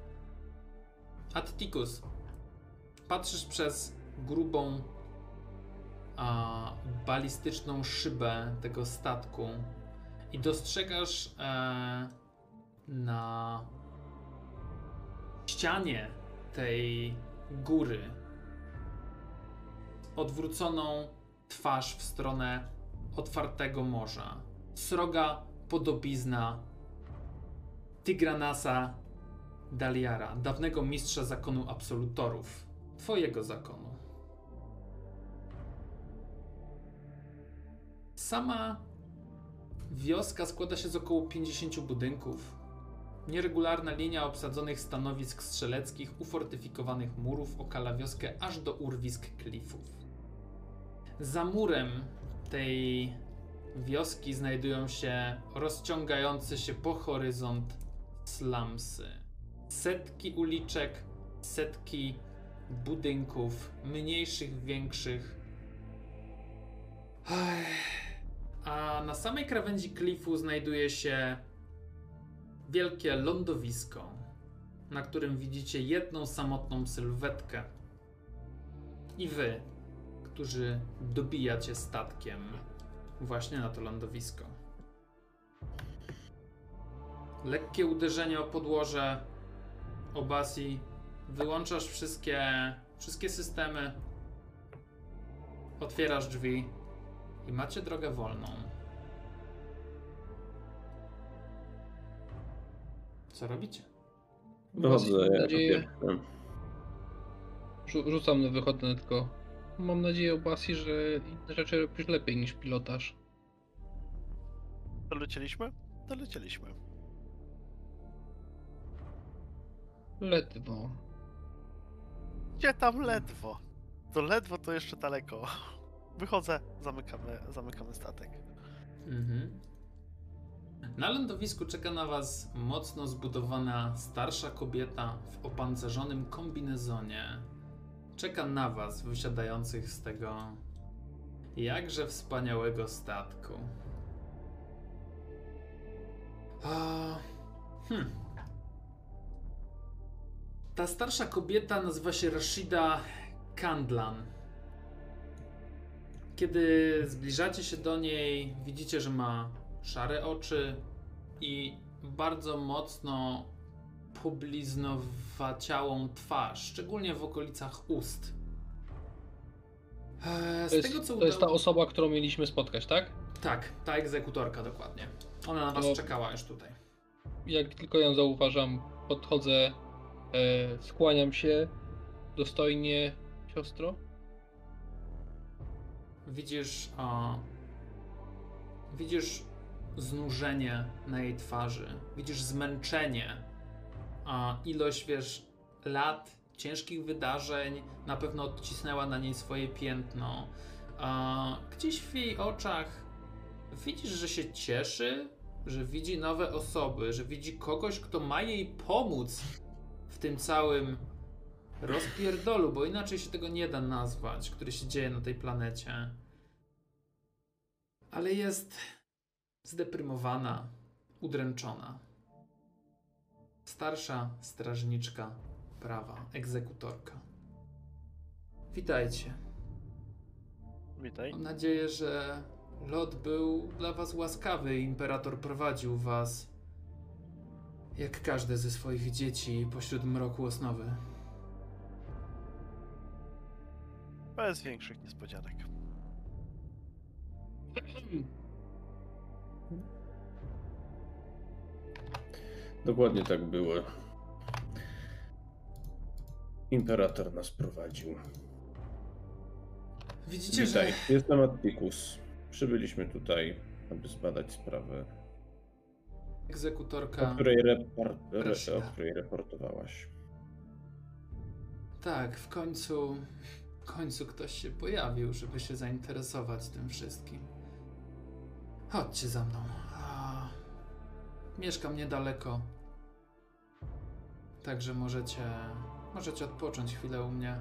Atticus, patrzysz przez grubą a, balistyczną szybę tego statku i dostrzegasz e, na ścianie tej góry odwróconą twarz w stronę otwartego morza. Sroga podobizna Tigranasa Daliara, dawnego mistrza zakonu absolutorów, twojego zakonu. Sama wioska składa się z około 50 budynków. Nieregularna linia obsadzonych stanowisk strzeleckich, ufortyfikowanych murów okala wioskę aż do urwisk klifów. Za murem tej wioski znajdują się rozciągające się po horyzont slumsy. Setki uliczek, setki budynków, mniejszych, większych. A na samej krawędzi klifu znajduje się wielkie lądowisko, na którym widzicie jedną samotną sylwetkę. I wy, którzy dobijacie statkiem właśnie na to lądowisko. Lekkie uderzenie o podłoże. Obasi, wyłączasz wszystkie, wszystkie systemy. otwierasz drzwi i macie drogę wolną. Co robicie? Wychodzę. Rzu- Rzucam na wychodne tylko. Mam nadzieję, Obasi, że inne rzeczy robisz lepiej niż pilotaż. Dolecieliśmy? Dolecieliśmy. Ledwo. Gdzie tam ledwo? To ledwo to jeszcze daleko. Wychodzę, zamykamy, zamykamy statek. Mhm. Na lądowisku czeka na Was mocno zbudowana starsza kobieta w opancerzonym kombinezonie. Czeka na Was, wysiadających z tego jakże wspaniałego statku. Hmm. Ta starsza kobieta nazywa się Rashida Kandlan. Kiedy zbliżacie się do niej, widzicie, że ma szare oczy i bardzo mocno pobliznowaciałą twarz, szczególnie w okolicach ust. Eee, Z To jest, tego co to jest ta udało... osoba, którą mieliśmy spotkać, tak? Tak, ta egzekutorka dokładnie. Ona na was No. czekała już tutaj. Jak tylko ją zauważam, podchodzę, e, skłaniam się dostojnie, siostro. Widzisz, a, widzisz znużenie na jej twarzy, widzisz zmęczenie, a ilość, wiesz, lat, ciężkich wydarzeń na pewno odcisnęła na niej swoje piętno. A, gdzieś w jej oczach widzisz, że się cieszy, że widzi nowe osoby, że widzi kogoś, kto ma jej pomóc w tym całym rozpierdolu, bo inaczej się tego nie da nazwać, który się dzieje na tej planecie. Ale jest zdeprymowana, udręczona. Starsza strażniczka prawa, egzekutorka. Witajcie. Witaj. Mam nadzieję, że lot był dla was łaskawy i imperator prowadził was jak każde ze swoich dzieci pośród mroku osnowy. Bez większych niespodzianek. Dokładnie tak było. Imperator nas prowadził. Widzicie, Witaj, że jestem Atticus. Przybyliśmy tutaj, aby zbadać sprawę, o egzekutorka. której, repar- re- Rashida. o której reportowałaś. Tak, w końcu. W końcu ktoś się pojawił, żeby się zainteresować tym wszystkim. Chodźcie za mną. Mieszkam niedaleko. Także możecie. Możecie odpocząć chwilę u mnie.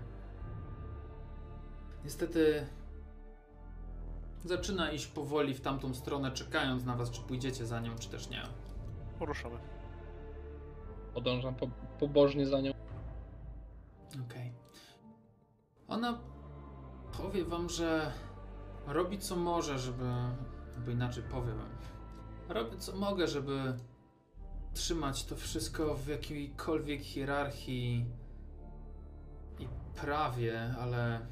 Niestety. Zaczyna iść powoli w tamtą stronę, czekając na was, czy pójdziecie za nią, czy też nie. Poruszamy. Podążam po, pobożnie za nią. Okej. Ona powie wam, że robi co może, żeby. Albo inaczej powiem wam. Robię co mogę, żeby trzymać to wszystko w jakiejkolwiek hierarchii i prawie, ale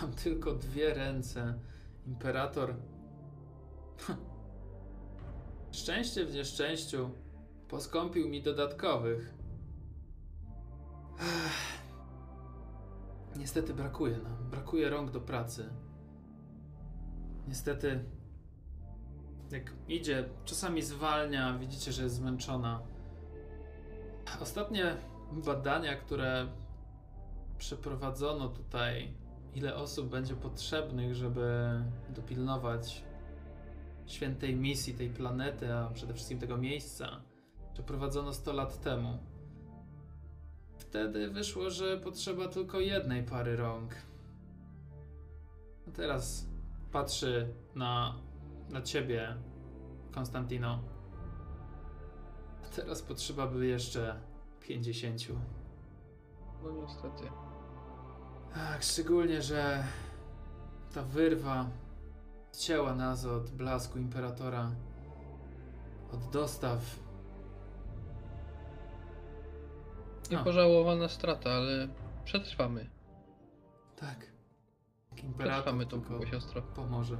mam tylko dwie ręce. Imperator. Szczęście w nieszczęściu poskąpił mi dodatkowych. Niestety brakuje nam. Brakuje rąk do pracy. Niestety, jak idzie, czasami zwalnia, widzicie, że jest zmęczona. Ostatnie badania, które przeprowadzono tutaj, ile osób będzie potrzebnych, żeby dopilnować świętej misji tej planety, a przede wszystkim tego miejsca, przeprowadzono 100 lat temu. Wtedy wyszło, że potrzeba tylko jednej pary rąk. A teraz patrzy na, na ciebie, Konstantino. A teraz potrzeba by jeszcze 50. No niestety. Tak, szczególnie, że ta wyrwa cięła nas od blasku imperatora, od dostaw. Niepożałowana strata, ale przetrwamy. Tak. Imperator Przetrwamy tą siostro. pomoże.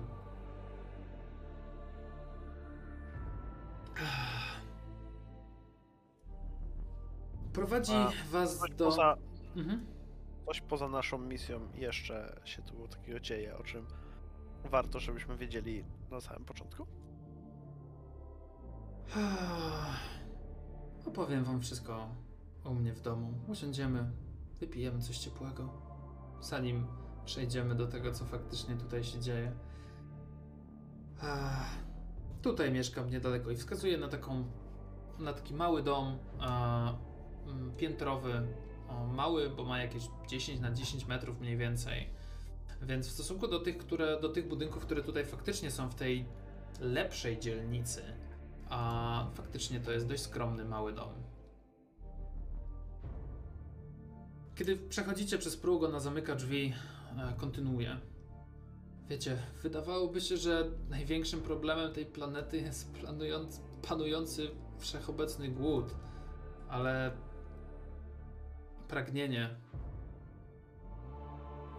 Prowadzi A, was Coś do... poza, Mhm. coś poza naszą misją jeszcze się tu takiego dzieje, o czym warto, żebyśmy wiedzieli na samym początku? Opowiem wam wszystko u mnie w domu. Usiądziemy, wypijemy coś ciepłego, zanim przejdziemy do tego, co faktycznie tutaj się dzieje. Tutaj mieszkam niedaleko i wskazuję na taką, na taki mały dom mm, piętrowy. O, mały, bo ma jakieś 10 na 10 metrów mniej więcej. Więc w stosunku do tych, które, do tych budynków, które tutaj faktycznie są w tej lepszej dzielnicy, a faktycznie to jest dość skromny, mały dom. Kiedy przechodzicie przez próg, ona zamyka drzwi, e, kontynuuje. Wiecie, wydawałoby się, że największym problemem tej planety jest planując, panujący wszechobecny głód, ale pragnienie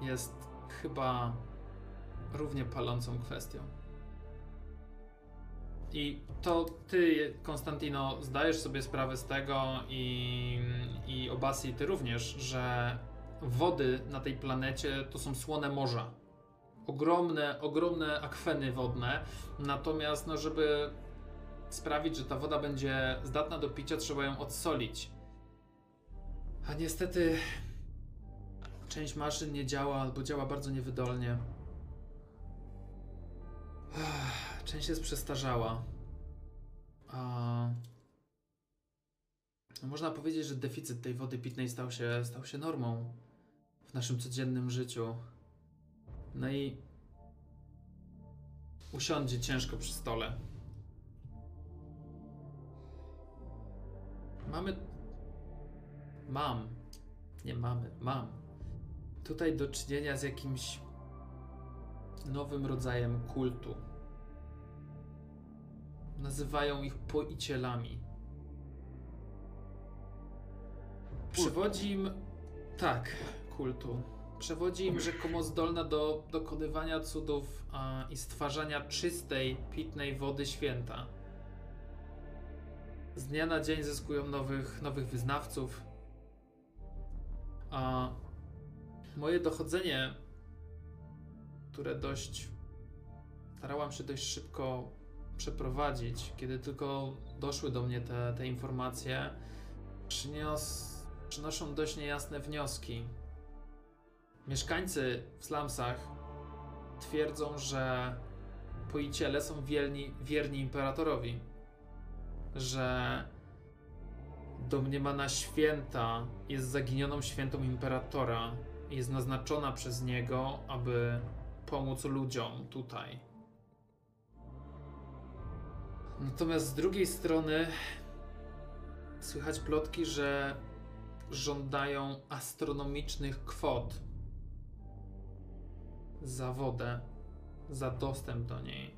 jest chyba równie palącą kwestią. I to ty, Konstantino, zdajesz sobie sprawę z tego i, i Obasi, ty również, że wody na tej planecie to są słone morza. Ogromne, ogromne akweny wodne. Natomiast, no, żeby sprawić, że ta woda będzie zdatna do picia, trzeba ją odsolić. A niestety część maszyn nie działa albo działa bardzo niewydolnie. Część jest przestarzała. A... no Można powiedzieć, że deficyt tej wody pitnej stał się, stał się normą w naszym codziennym życiu. No i usiądzie ciężko przy stole. Mamy. Mam. Nie mamy, mam. Tutaj do czynienia z jakimś nowym rodzajem kultu. Nazywają ich poicielami. Przewodzi im. Tak, kultu. Przewodzi im rzekomo zdolna do dokonywania cudów a, i stwarzania czystej, pitnej wody święta. Z dnia na dzień zyskują nowych, nowych wyznawców. A moje dochodzenie, które dość starałam się dość szybko przeprowadzić, kiedy tylko doszły do mnie te, te informacje, przynios, przynoszą dość niejasne wnioski. Mieszkańcy w slumsach twierdzą, że poiciele są wierni, wierni imperatorowi, że domniemana święta jest zaginioną świętą imperatora i jest naznaczona przez niego, aby pomóc ludziom tutaj. Natomiast z drugiej strony słychać plotki, że żądają astronomicznych kwot za wodę, za dostęp do niej.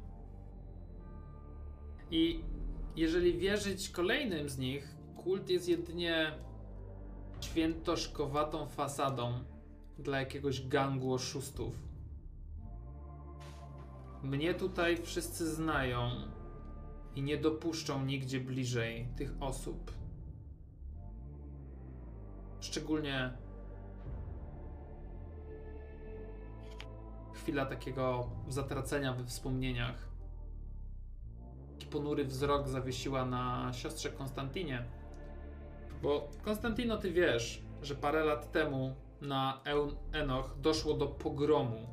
I jeżeli wierzyć kolejnym z nich, kult jest jedynie świętoszkowatą fasadą dla jakiegoś gangu oszustów. Mnie tutaj wszyscy znają i nie dopuszczą nigdzie bliżej tych osób. Szczególnie chwila takiego zatracenia we wspomnieniach. Taki ponury wzrok zawiesiła na siostrze Konstantinie. Bo Konstantino, ty wiesz, że parę lat temu na Enoch doszło do pogromu,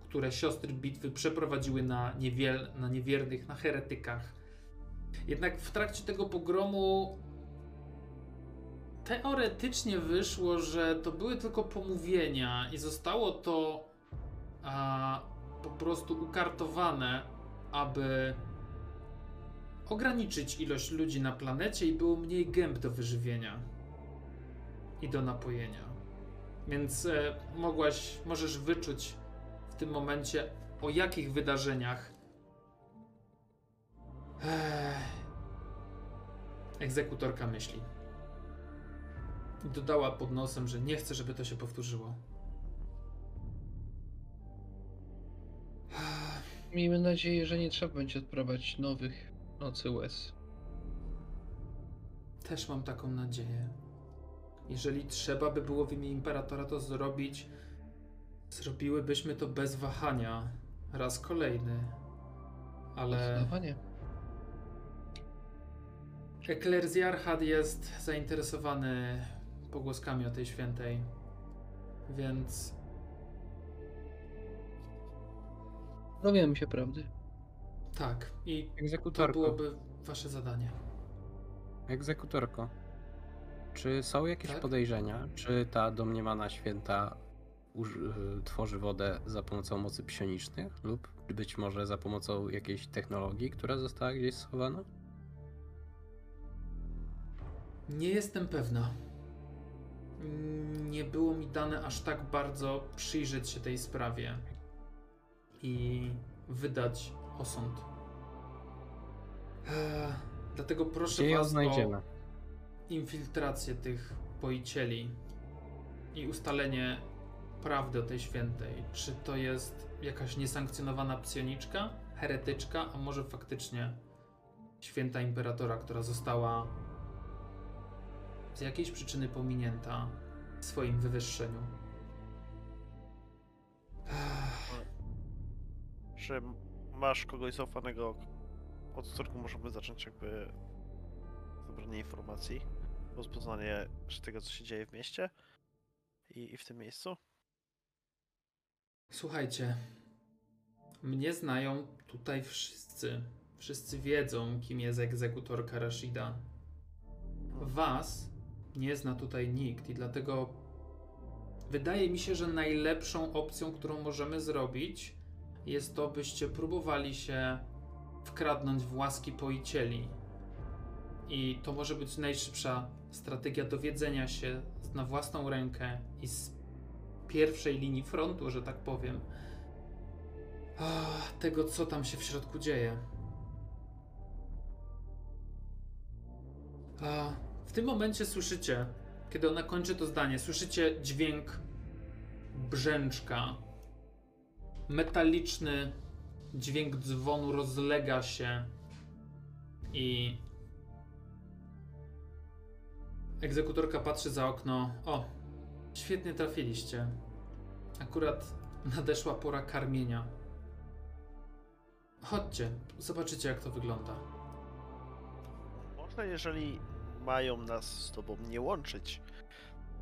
które siostry bitwy przeprowadziły na, niewiel, na niewiernych, na heretykach. Jednak w trakcie tego pogromu teoretycznie wyszło, że to były tylko pomówienia i zostało to a, po prostu ukartowane, aby ograniczyć ilość ludzi na planecie i było mniej gęb do wyżywienia i do napojenia. Więc e, mogłaś, możesz wyczuć w tym momencie o jakich wydarzeniach Ech, egzekutorka myśli. I dodała pod nosem, że nie chce, żeby to się powtórzyło. Miejmy nadzieję, że nie trzeba będzie odprawiać nowych nocy łez. Też mam taką nadzieję. Jeżeli trzeba by było w imię imperatora to zrobić, zrobiłybyśmy to bez wahania. Raz kolejny. Ale Zdecydowanie. eklerzjarchat jest zainteresowany pogłoskami o tej świętej. Więc Dowiemy się prawdy. tak. I to Egzekutorko. byłoby wasze zadanie. Egzekutorko. Czy są jakieś Tak? podejrzenia, czy ta domniemana święta uż- y, tworzy wodę za pomocą mocy psionicznych lub być może za pomocą jakiejś technologii, która została gdzieś schowana? Nie jestem pewna. Mm, Nie było mi dane aż tak bardzo przyjrzeć się tej sprawie i wydać osąd. Eee, dlatego proszę Gdzie was znajdziemy? o infiltrację tych poicieli i ustalenie prawdy o tej świętej. Czy to jest jakaś niesankcjonowana psioniczka, heretyczka, a może faktycznie święta imperatora, która została z jakiejś przyczyny pominięta w swoim wywyższeniu. Ech, Czy masz kogoś zaufanego, od którego możemy zacząć jakby zebranie informacji, rozpoznanie tego, co się dzieje w mieście i, i w tym miejscu? Słuchajcie, mnie znają tutaj wszyscy. Wszyscy wiedzą, kim jest egzekutorka Rashida. Was nie zna tutaj nikt i dlatego wydaje mi się, że najlepszą opcją, którą możemy zrobić, jest to, byście próbowali się wkradnąć w łaski poicieli. I to może być najszybsza strategia dowiedzenia się na własną rękę i z pierwszej linii frontu, że tak powiem, ah, tego, co tam się w środku dzieje. W tym momencie słyszycie, kiedy ona kończy to zdanie, słyszycie dźwięk brzęczka. Metaliczny dźwięk dzwonu rozlega się i egzekutorka patrzy za okno. O, świetnie trafiliście. Akurat nadeszła pora karmienia. Chodźcie, zobaczycie jak to wygląda. Może jeżeli mają nas z tobą nie łączyć,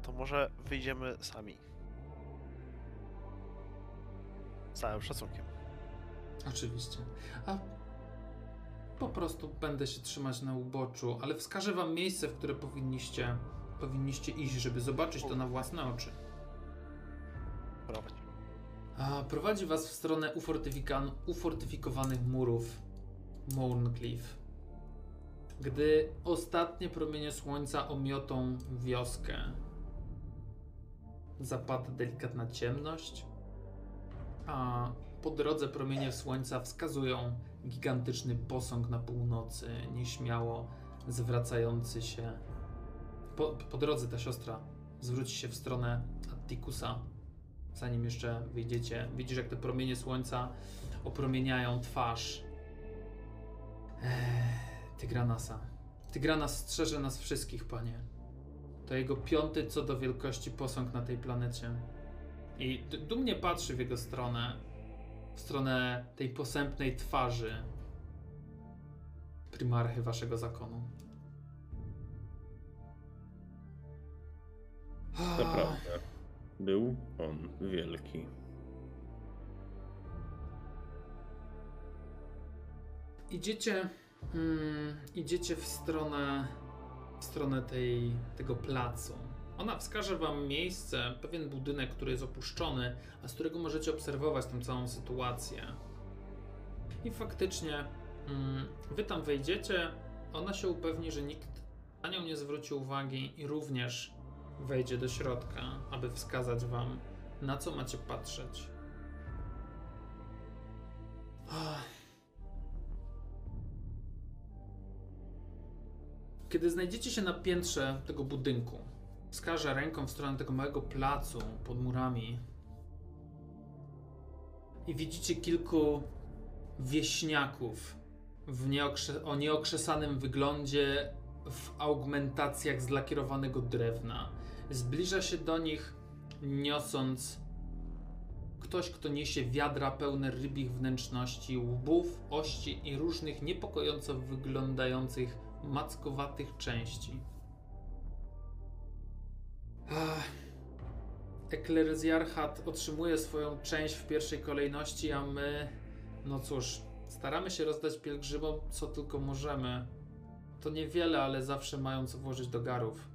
to może wyjdziemy sami. Z całym szacunkiem. Oczywiście. A po prostu będę się trzymać na uboczu, ale wskażę wam miejsce, w które powinniście, powinniście iść, żeby zobaczyć to na własne oczy. Prowadź. A prowadzi was w stronę ufortyfikowanych murów Mourncliff. Gdy ostatnie promienie słońca omiotą wioskę, zapada delikatna ciemność, a po drodze promienie słońca wskazują gigantyczny posąg na północy, nieśmiało zwracający się. Po, po drodze ta siostra zwróci się w stronę Attikusa, zanim jeszcze wyjdziecie, widzisz, jak te promienie słońca opromieniają twarz Ech, Tygranasa. Tygranas strzeże nas wszystkich, panie. To jego piąty co do wielkości posąg na tej planecie. I dumnie patrzy w jego stronę, w stronę tej posępnej twarzy primarchy waszego zakonu. To prawda. Był on wielki. Idziecie, mm, idziecie w stronę, w stronę tej, tego placu. Ona wskaże wam miejsce, pewien budynek, który jest opuszczony, a z którego możecie obserwować tę całą sytuację. I faktycznie, mm, wy tam wejdziecie, ona się upewni, że nikt na nią nie zwróci uwagi i również wejdzie do środka, aby wskazać wam, na co macie patrzeć. Kiedy znajdziecie się na piętrze tego budynku, wskażę ręką w stronę tego małego placu pod murami i widzicie kilku wieśniaków w nieokrze- o nieokrzesanym wyglądzie, w augmentacjach z lakierowanego drewna. Zbliża się do nich, niosąc ktoś, kto niesie wiadra pełne rybich wnętrzności, łbów, ości i różnych niepokojąco wyglądających mackowatych części. Ach. Ekleryzjarchat otrzymuje swoją część w pierwszej kolejności, a my, no cóż, staramy się rozdać pielgrzymom co tylko możemy. To niewiele, ale zawsze mają co włożyć do garów.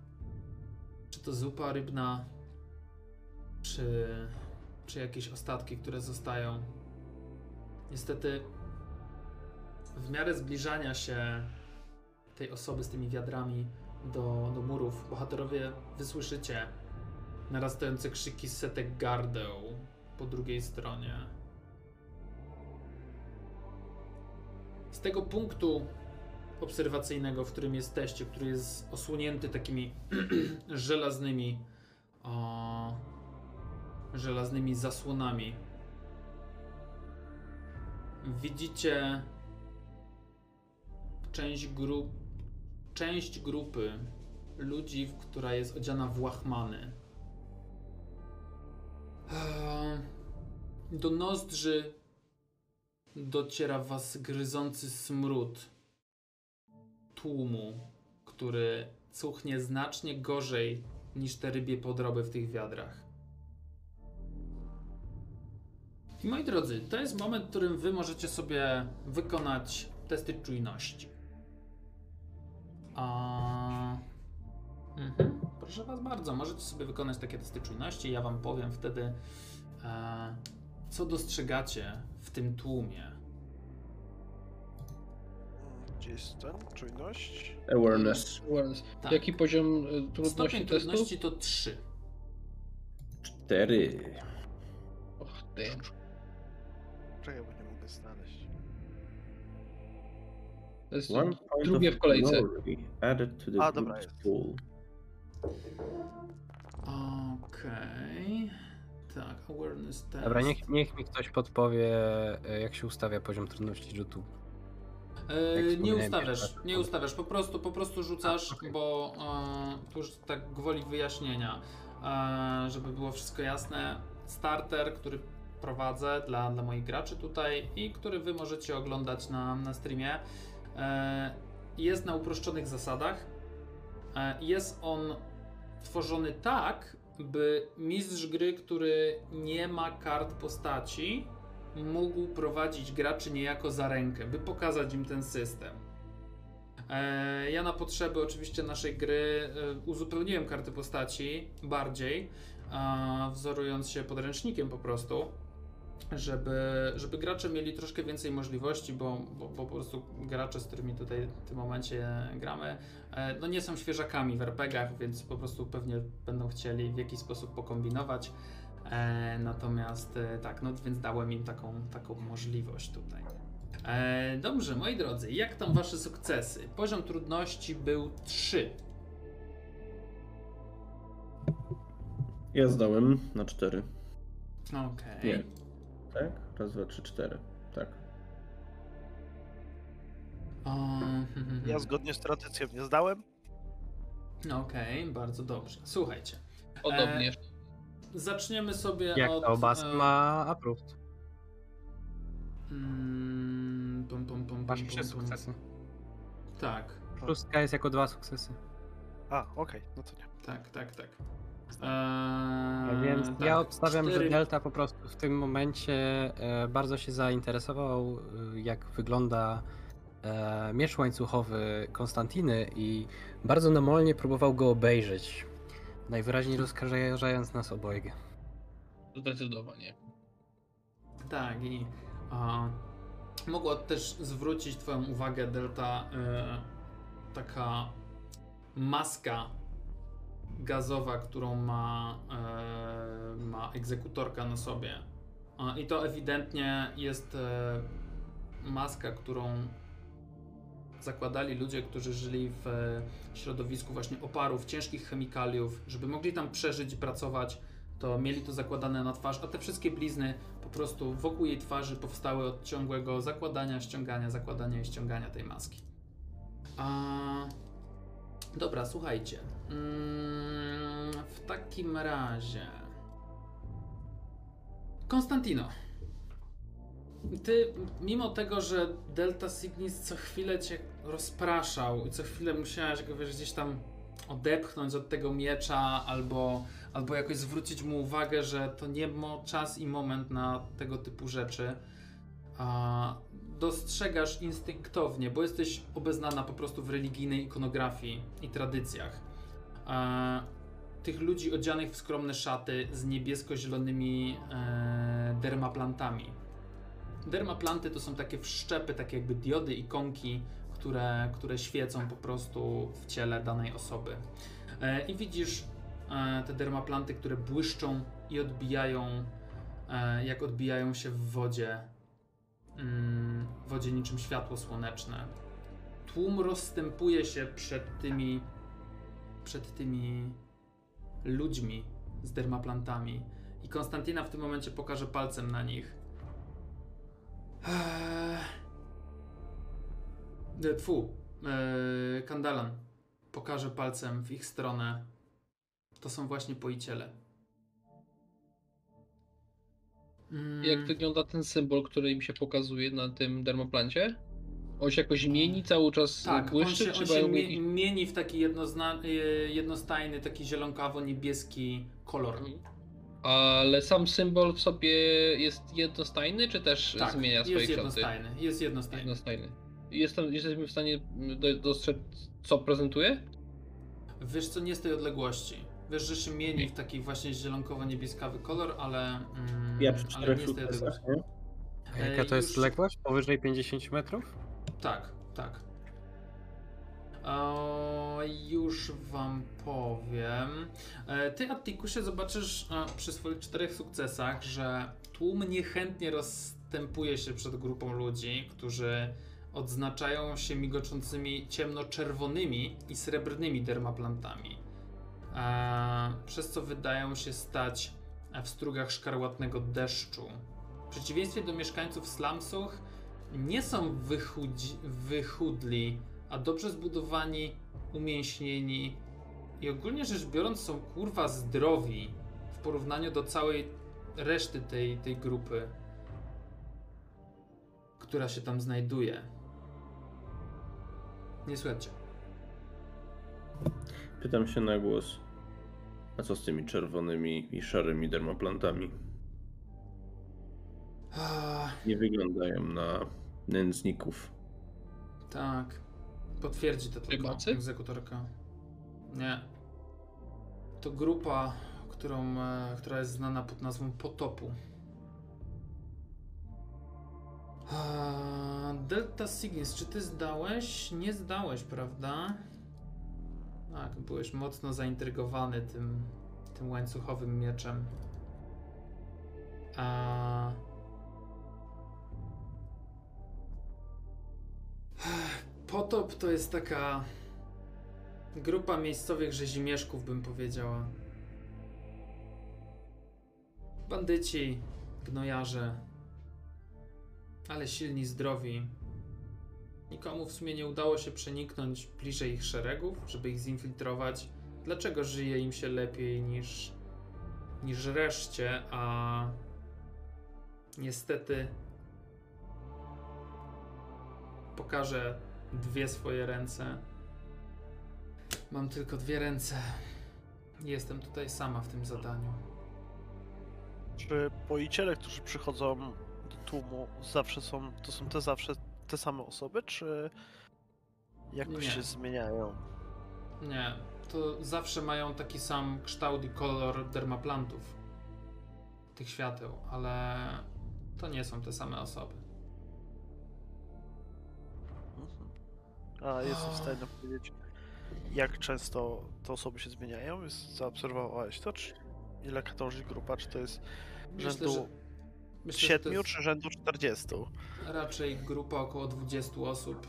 Czy to zupa rybna, czy, czy jakieś ostatki, które zostają. Niestety, w miarę zbliżania się tej osoby z tymi wiadrami do, do murów, bohaterowie wysłyszycie narastające krzyki setek gardeł po drugiej stronie. Z tego punktu obserwacyjnego, w którym jesteście, który jest osłonięty takimi żelaznymi o, żelaznymi zasłonami. Widzicie część grup część grupy ludzi, która jest odziana w łachmany. Eee, Do nozdrzy dociera was gryzący smród tłumu, który cuchnie znacznie gorzej niż te rybie podroby w tych wiadrach. I moi drodzy, to jest moment, w którym wy możecie sobie wykonać testy czujności. A... Mhm. Proszę was bardzo, możecie sobie wykonać takie testy czujności. Ja wam powiem wtedy, e, co dostrzegacie w tym tłumie. Gdzie jest ten? Czujność? Awareness. Awareness. Tak. Jaki poziom y, trudności Stopień testu? trudności to 3. Cztery. Och, damn. Czekaj, bo To jest One drugie w kolejce. added to the A, dobra, jest. Okej. Tak, awareness test. Dobra, niech, niech mi ktoś podpowie, e, jak się ustawia poziom trudności rzutu. Jak nie ustawiasz, nie ustawiasz, po prostu, po prostu rzucasz, okej. bo e, tu już tak gwoli wyjaśnienia, e, żeby było wszystko jasne. Starter, który prowadzę dla, dla moich graczy tutaj i który wy możecie oglądać na, na streamie, jest na uproszczonych zasadach. E, jest on tworzony tak, by mistrz gry, który nie ma kart postaci, mógł prowadzić graczy niejako za rękę, by pokazać im ten system. E, Ja na potrzeby oczywiście naszej gry e, uzupełniłem karty postaci bardziej, wzorując się podręcznikiem po prostu, żeby, żeby gracze mieli troszkę więcej możliwości, bo, bo, bo po prostu gracze, z którymi tutaj w tym momencie gramy, e, no nie są świeżakami w RPGach, więc po prostu pewnie będą chcieli w jakiś sposób pokombinować. E, natomiast e, tak, no więc dałem im taką, taką możliwość tutaj. Dobrze, moi drodzy, jak tam wasze sukcesy? Poziom trudności był 3. Ja zdałem na cztery. Okej. Nie. Tak? Raz, dwa, trzy, cztery. Tak. O, Ja zgodnie z tradycją nie zdałem. Okej, bardzo dobrze. Słuchajcie, Podobnie. zaczniemy sobie Jak od... to Bask e, ma approved. mm, pum, pum, pum, Masz trzy sukcesy. Tak, Szóstka jest jako dwa sukcesy. A, okej, no to nie. tak, tak, tak. Eee, Więc tak, ja obstawiam, cztery- że Delta po prostu w tym momencie e, bardzo się zainteresował, e, jak wygląda e, miecz łańcuchowy Konstantiny i bardzo namolnie próbował go obejrzeć. Najwyraźniej rozkażając nas obojga. Zdecydowanie. Tak, i a, mogła też zwrócić Twoją uwagę, Delta, e, taka maska gazowa, którą ma, e, ma egzekutorka na sobie. I to ewidentnie jest e, maska, którą zakładali ludzie, którzy żyli w e, środowisku właśnie oparów, ciężkich chemikaliów, żeby mogli tam przeżyć pracować to mieli to zakładane na twarz, a te wszystkie blizny po prostu wokół jej twarzy powstały od ciągłego zakładania, ściągania, zakładania i ściągania tej maski. A... Dobra, słuchajcie. Mm, w takim razie. Konstantino. Ty, mimo tego, że Delta Signis co chwilę cię rozpraszał i co chwilę musiałeś go wiesz, gdzieś tam odepchnąć od tego miecza albo, albo jakoś zwrócić mu uwagę, że to nie mo czas i moment na tego typu rzeczy, a dostrzegasz instynktownie, bo jesteś obeznana po prostu w religijnej ikonografii i tradycjach. A tych ludzi odzianych w skromne szaty z niebiesko-zielonymi e, dermaplantami. Dermaplanty to są takie wszczepy, takie jakby diody, ikonki, które, które świecą po prostu w ciele danej osoby. E, I widzisz e, te dermaplanty, które błyszczą i odbijają, e, jak odbijają się w wodzie, mm, wodzie niczym światło słoneczne. Tłum rozstępuje się przed tymi, przed tymi ludźmi z dermaplantami. I Konstantina w tym momencie pokaże palcem na nich. Eee... Tfu. Eee, Kandalan pokaże palcem w ich stronę. To są właśnie poiciele. Mm, Jak wygląda ten symbol, który im się pokazuje na tym dermoplancie? On się jakoś mieni cały czas tak, on błyszczy, się, czy on się mie- jakiś- mieni w taki jednozna- e, jednostajny, taki zielonkawo-niebieski kolor. Ale sam symbol w sobie jest jednostajny, czy też Tak, zmienia swoje jest kształty? jednostajny, jest jednostajny. Jednostajny. Jestem, jesteśmy w stanie do, dostrzec, co prezentuje? Wiesz co, nie z tej odległości. Wiesz, że się mieni w taki właśnie zielonkowo-niebieskawy kolor, ale, mm, Ja ale nie? A Jaka to E, jest już- odległość? Powyżej 50 metrów? Tak, tak. O, już wam powiem. E, Ty, Attikusie, zobaczysz e, przy swoich czterech sukcesach, że tłum niechętnie rozstępuje się przed grupą ludzi, którzy odznaczają się migoczącymi ciemnoczerwonymi i srebrnymi dermaplantami, przez co wydają się stać w strugach szkarłatnego deszczu. W przeciwieństwie do mieszkańców slumsów, nie są wychudzi, wychudli, a dobrze zbudowani, umięśnieni i ogólnie rzecz biorąc są kurwa zdrowi w porównaniu do całej reszty tej, tej grupy, która się tam znajduje. Nie słuchajcie. Pytam się na głos. A co z tymi czerwonymi i szarymi dermaplantami? Nie wyglądają na nędzników. Tak. Potwierdzi to tylko Rybacy? egzekutorka. Nie. To grupa, którą, e, która jest znana pod nazwą Potopu. A, Delta Signis, czy ty zdałeś? Nie zdałeś, prawda? Tak, byłeś mocno zaintrygowany tym, tym łańcuchowym mieczem. A... Potop to jest taka grupa miejscowych rzezimieszków, bym powiedziała. Bandyci, gnojarze, ale silni, zdrowi. Nikomu w sumie nie udało się przeniknąć bliżej ich szeregów, żeby ich zinfiltrować. Dlaczego żyje im się lepiej niż, niż reszcie, a niestety pokażę dwie swoje ręce. Mam tylko dwie ręce. Jestem tutaj sama w tym zadaniu. Czy poiciele, którzy przychodzą do tłumu, zawsze są, to są te zawsze te same osoby, czy jakoś Nie. się zmieniają? Nie, to zawsze mają taki sam kształt i kolor dermaplantów. Tych świateł, ale to nie są te same osoby. Mhm. A jestem w stanie powiedzieć, jak często te osoby się zmieniają? Zaobserwowałeś to? Czy ile krąży grupa? Czy to jest Myślę, rzędu myślę, siedmiu, jest czy rzędu 40? raczej grupa około 20 osób.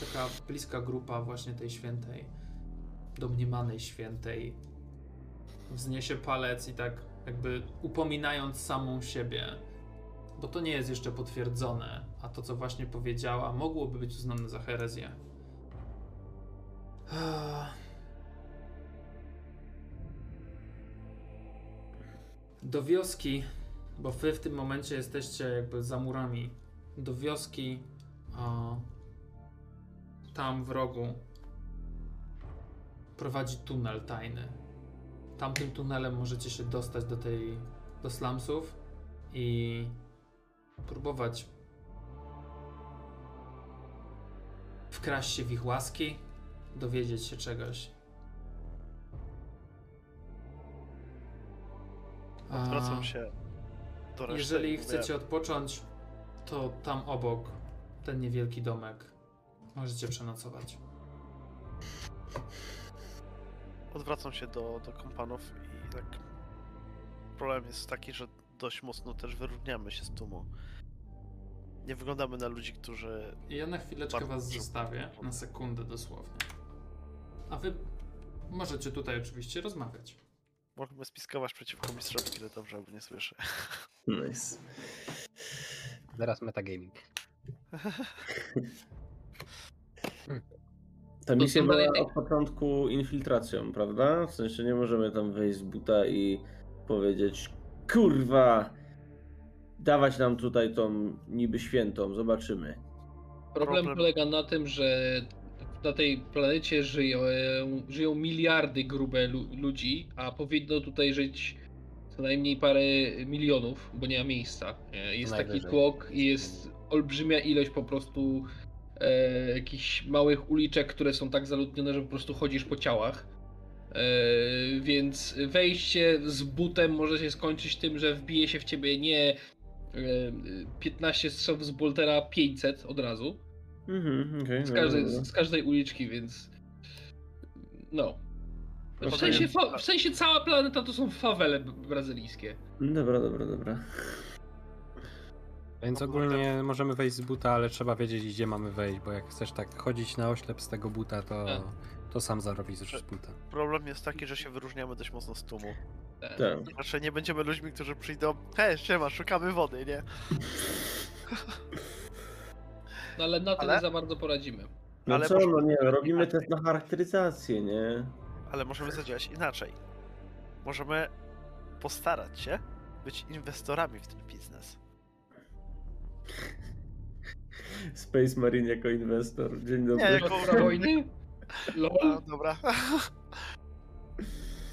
Taka bliska grupa właśnie tej świętej, domniemanej świętej wzniesie palec i tak jakby upominając samą siebie. Bo to nie jest jeszcze potwierdzone, a to co właśnie powiedziała mogłoby być uznane za herezję. Do wioski, bo wy w tym momencie jesteście jakby za murami. Do wioski, a tam w rogu prowadzi tunel tajny. Tamtym tunelem możecie się dostać do tej, do slumsów i próbować wkraść się w ich łaski, dowiedzieć się czegoś. Odwracam się do reszty. Jeżeli chcecie odpocząć, to tam obok, ten niewielki domek, możecie przenocować. Odwracam się do, do kompanów i tak. Problem jest taki, że dość mocno też wyróżniamy się z tłumu. Nie wyglądamy na ludzi, którzy. Ja na chwileczkę was zostawię, na sekundę dosłownie. A wy możecie tutaj oczywiście rozmawiać. Możemy spiskować przeciwko mistrzowi, kiedy dobrze albo nie słyszę. Nice. Teraz metagaming. Ta misja była od początku infiltracją, prawda? W sensie nie możemy tam wejść z buta i powiedzieć kurwa, dawać nam tutaj tą niby świętą, zobaczymy. Problem, Problem- polega na tym, że na tej planecie żyją, żyją miliardy grube lu ludzi, a powinno tutaj żyć co najmniej parę milionów, bo nie ma miejsca. E, Jest taki tłok i jest olbrzymia ilość po prostu e, jakichś małych uliczek, które są tak zaludnione, że po prostu chodzisz po ciałach. E, więc wejście z butem może się skończyć tym, że wbije się w ciebie nie e, 15 strzałów z Boltera 500 od razu. Mhm, okej. Z dobra, każdej, dobra. z każdej uliczki, więc. No. W Okej. sensie, fa- w sensie cała planeta to są fawele brazylijskie. Dobra, dobra, dobra. Więc ogólnie możemy wejść z buta, ale trzeba wiedzieć, gdzie mamy wejść, bo jak chcesz tak chodzić na oślep z tego buta, to, Tak. to sam zarobisz z buta. Problem jest taki, że się wyróżniamy dość mocno z tłumu. Tak. Tak. Znaczy nie będziemy ludźmi, którzy przyjdą. Hej, siema, szukamy wody, nie? No ale na to Ale- nie za bardzo poradzimy. No Ale co, no nie, robimy test na charakteryzację, nie? Ale możemy zadziałać inaczej. Możemy postarać się być inwestorami w ten biznes. Space Marine jako inwestor. Dzień dobry. Nie, jako- Dobra wojny? Lol. dobra.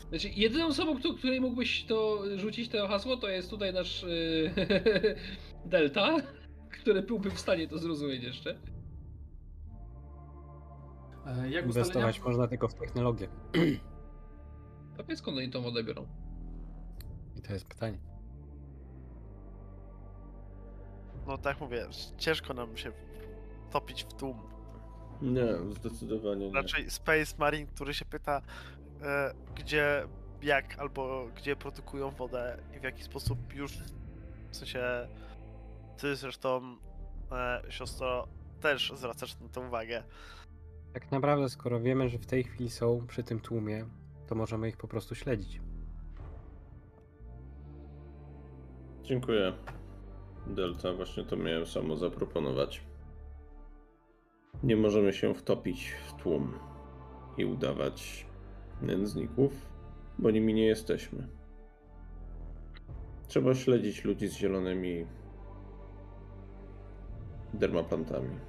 Znaczy, jedyną osobą, kto- której mógłbyś to rzucić to hasło, to jest tutaj nasz yy, Delta, który byłby w stanie to zrozumieć jeszcze. E, Jak ustalenia? Inwestować można tylko w technologię. To wie skąd oni tą wodę biorą. I to jest pytanie. No tak mówię, ciężko nam się topić w tłum. Nie, zdecydowanie nie. Raczej Space Marine, który się pyta, e, gdzie, jak albo gdzie produkują wodę i w jaki sposób już. W sensie. Ty zresztą, e, siostro, też zwracasz na to uwagę. Tak naprawdę, skoro wiemy, że w tej chwili są przy tym tłumie, to możemy ich po prostu śledzić. Dziękuję. Delta, właśnie to miałem samo zaproponować. Nie możemy się wtopić w tłum i udawać nędzników, bo nimi nie jesteśmy. Trzeba śledzić ludzi z zielonymi dermaplantami.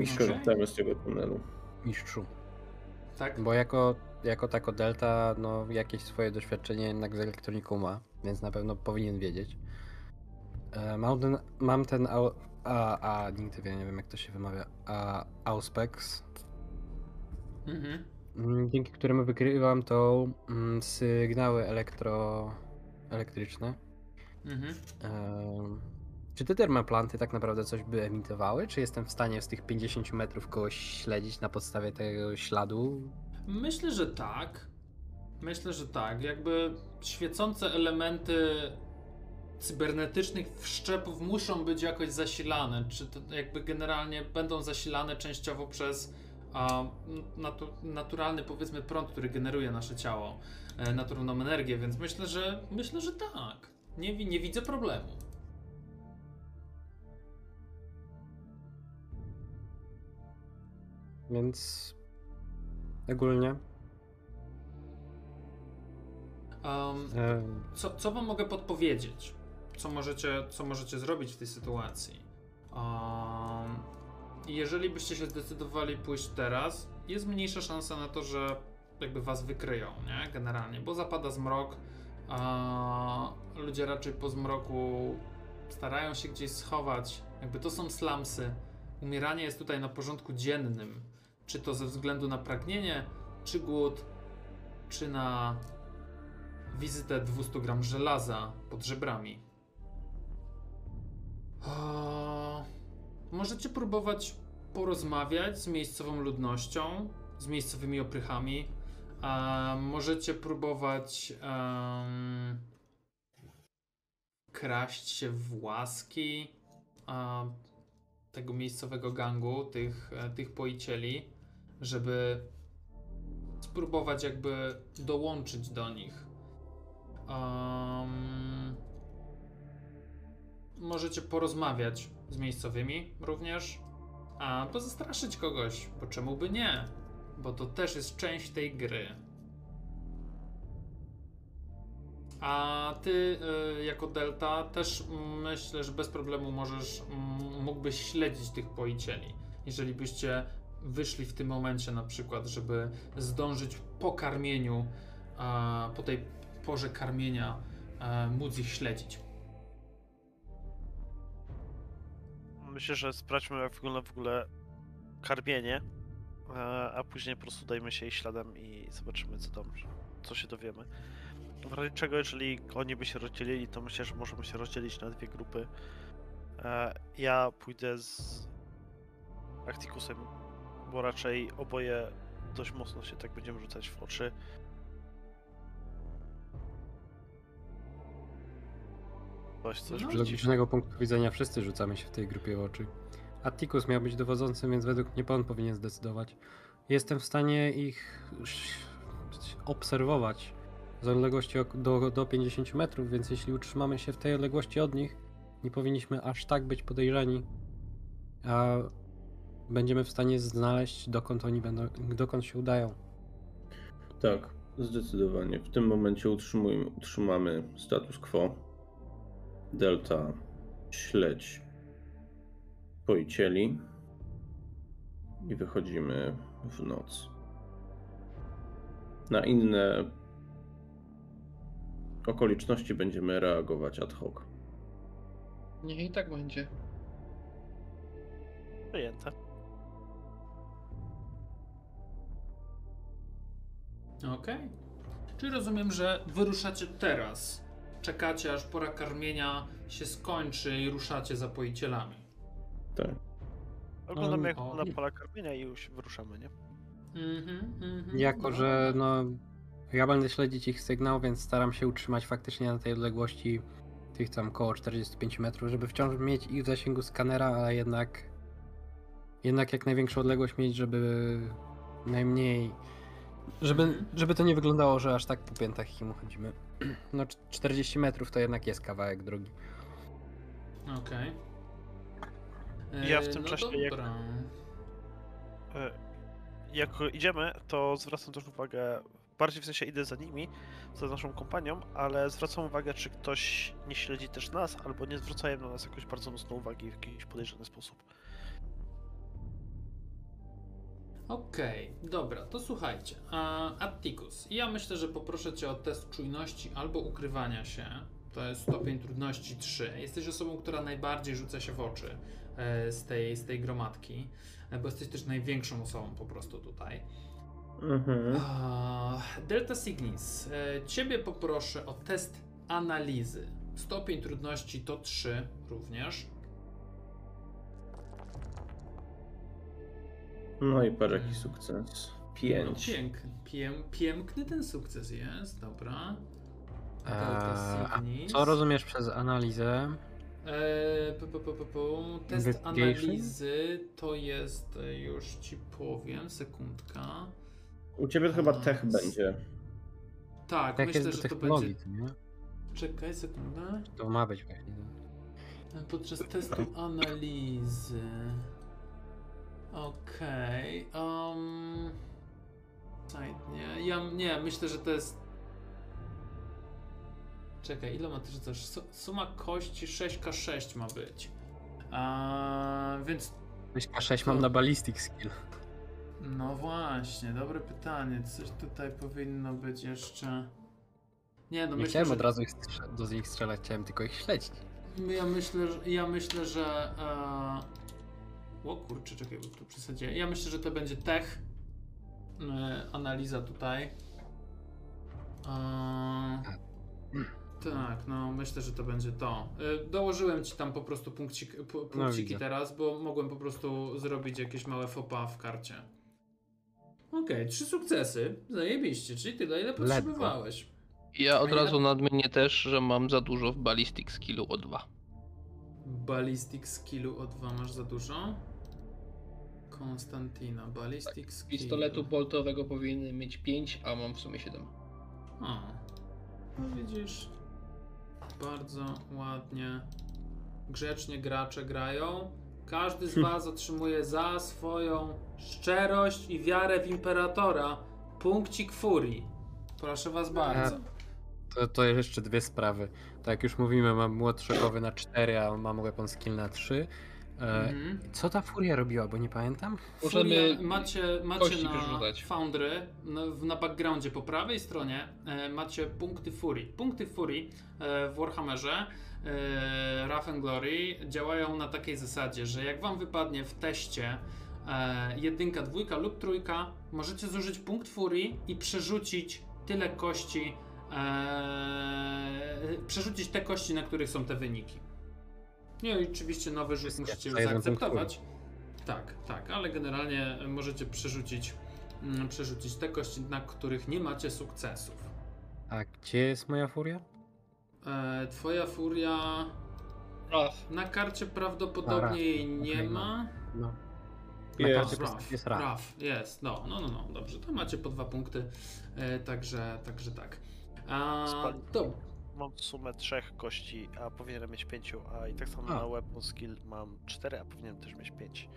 I skorzystamy z tego tunelu. Mistrzu. Tak? Bo jako, jako tako Delta, no jakieś swoje doświadczenie jednak z elektroniką ma, więc na pewno powinien wiedzieć. E, Mam ten, mam ten au, a, a, nigdy wie, nie wiem jak to się wymawia, a, Auspex, Mhm. mm, dzięki któremu wykrywam to mm, sygnały elektro, elektryczne. Mhm. Czy te dermaplanty tak naprawdę coś by emitowały? Czy jestem w stanie z tych 50 metrów kogoś śledzić na podstawie tego śladu? Myślę, że tak. Myślę, że tak. Jakby świecące elementy cybernetycznych wszczepów muszą być jakoś zasilane. Czy to jakby generalnie będą zasilane częściowo przez natu, naturalny powiedzmy prąd, który generuje nasze ciało, e, naturalną energię, więc myślę, że myślę, że tak. Nie, nie widzę problemu. Więc ogólnie Um, co, co wam mogę podpowiedzieć? Co możecie, co możecie zrobić w tej sytuacji? Um, jeżeli byście się zdecydowali pójść teraz, jest mniejsza szansa na to, że jakby was wykryją, nie? Generalnie, bo zapada zmrok, a ludzie raczej po zmroku starają się gdzieś schować. Jakby to są slumsy. Umieranie jest tutaj na porządku dziennym. Czy to ze względu na pragnienie, czy głód, czy na wizytę 200 gram żelaza pod żebrami. Możecie próbować porozmawiać z miejscową ludnością, z miejscowymi oprychami. A możecie próbować em, kraść się w łaski tego miejscowego gangu, tych, e, tych poicieli, żeby spróbować jakby dołączyć do nich. Um, możecie porozmawiać z miejscowymi również, a zastraszyć kogoś, bo czemu by nie? Bo to też jest część tej gry. A ty, y, jako Delta, też myślę, że bez problemu możesz, mm, mógłbyś śledzić tych poicieli. Jeżeli byście wyszli w tym momencie, na przykład, żeby zdążyć po karmieniu, a, po tej porze karmienia, e, móc ich śledzić. Myślę, że sprawdźmy jak wygląda w ogóle karmienie, e, a później po prostu dajmy się ich śladem i zobaczymy co tam, co się dowiemy. W razie czego, jeżeli oni by się rozdzielili, to myślę, że możemy się rozdzielić na dwie grupy. E, Ja pójdę z Acticusem, bo raczej oboje dość mocno się tak będziemy rzucać w oczy. Coś, coś No. z logicznego punktu widzenia wszyscy rzucamy się w tej grupie w oczy. Atticus miał być dowodzącym, więc według mnie on powinien zdecydować. Jestem w stanie ich obserwować z odległości do, do 50 metrów, więc jeśli utrzymamy się w tej odległości od nich, nie powinniśmy aż tak być podejrzani, a będziemy w stanie znaleźć dokąd oni będą, dokąd się udają. Tak, zdecydowanie. W tym momencie utrzymujmy, utrzymamy status quo. Delta śledź poicieli i wychodzimy w noc. Na inne okoliczności będziemy reagować ad hoc. Niech i tak będzie. Przyjęte. Okej. Czyli rozumiem, że wyruszacie teraz. Czekacie, aż pora karmienia się skończy i ruszacie za poicielami. Tak. Oglądamy jak o, na nie. pola karmienia i już wyruszamy, nie? Mhm, mhm. Jako, No, że no, ja będę śledzić ich sygnał, więc staram się utrzymać faktycznie na tej odległości tych tam koło 45 metrów, żeby wciąż mieć ich w zasięgu skanera, ale jednak jednak jak największą odległość mieć, żeby najmniej żeby, Mhm. żeby żeby to nie wyglądało, że aż tak po piętach im chodzimy. No cz- 40 metrów to jednak jest kawałek drogi. Okej. Ja w E, tym no czasie jak- dobra. E, Jak idziemy, to zwracam też uwagę, bardziej w sensie idę za nimi, za naszą kompanią, ale zwracam uwagę, czy ktoś nie śledzi też nas, albo nie zwracają na nas jakoś bardzo mocno uwagi w jakiś podejrzany sposób. Okej, dobra, to słuchajcie. Atticus, ja myślę, że poproszę cię o test czujności albo ukrywania się. To jest stopień trudności 3. Jesteś osobą, która najbardziej rzuca się w oczy e, z, tej, z tej gromadki, e, bo jesteś też największą osobą po prostu tutaj. Mhm. Delta Signis, e, ciebie poproszę o test analizy. Stopień trudności to 3 również. No i patrz jaki sukces. No, Pięć. piękny, piem, piękny ten sukces jest, dobra. Eee, a Signis. co rozumiesz przez analizę? Eee, pu, pu, pu, pu. Test Investigation? analizy to jest, e, już ci powiem, sekundka. U ciebie to chyba A, tech będzie. Tak, Tak myślę, że to będzie... to nie? Czekaj sekundę. To ma być właśnie. Podczas testu analizy. Okej. Um... Site, nie. Ja nie, myślę, że to jest. Czekaj, ile ma też coś? Su- Suma kości 6K6 ma być. A, więc 6 mam na ballistic skill. no właśnie, dobre pytanie. Coś tutaj powinno być jeszcze. Nie, no Nie myślę, chciałem że... od razu do nich strzelać, chciałem tylko ich śledzić. Ja myślę, że, ja myślę, że. E... O kurczę, czekaj, bo tu przesadziłem. Ja myślę, że to będzie tech. E, analiza tutaj. E... Tak, no myślę, że to będzie to. E, dołożyłem ci tam po prostu punkcik, pu, punkciki widzę. teraz, bo mogłem po prostu zrobić jakieś małe fopa w karcie. Okej, trzy sukcesy. Zajebiście, czyli tyle, ile potrzebowałeś. Ja od razu nadmienię też, że mam za dużo w ballistic skillu o 2. Ballistic skillu o 2 masz za dużo? Konstantina, ballistic skill. Pistoletu boltowego powinien mieć 5, a mam w sumie 7. O, no widzisz, bardzo ładnie, grzecznie gracze grają. Każdy z was otrzymuje za swoją szczerość i wiarę w Imperatora punkcik furii. Proszę was bardzo. To, to jeszcze dwie sprawy. Tak jak już mówimy, mam młodszokowy na 4, a mam weapon skill na 3. E, Mhm. Co ta furia robiła, bo nie pamiętam? Możemy Furia, macie, macie na. Foundry, na, w- na backgroundzie po prawej stronie e, macie punkty Furii. Punkty Furii e, w Warhammerze e, Wrath and Glory działają na takiej zasadzie, że jak wam wypadnie w teście e, jedynka, dwójka lub trójka, możecie zużyć punkt Furii i przerzucić tyle kości, e, przerzucić te kości, na których są te wyniki. No i oczywiście nowy rzut musicie już zaakceptować. Tak, tak, ale generalnie możecie przerzucić, mm, przerzucić te kości, na których nie macie sukcesów. A gdzie jest moja furia? E, twoja furia na karcie prawdopodobnie jej nie okej, ma. No. Na Jest. karcie po prostu jest raf. Raf, jest, no, no, no, no, dobrze, to macie po dwa punkty, e, także, także tak. A, Mam sumę trzech kości, a powinienem mieć pięciu, a i tak samo A. na weapon skill mam cztery, a powinienem też mieć pięć.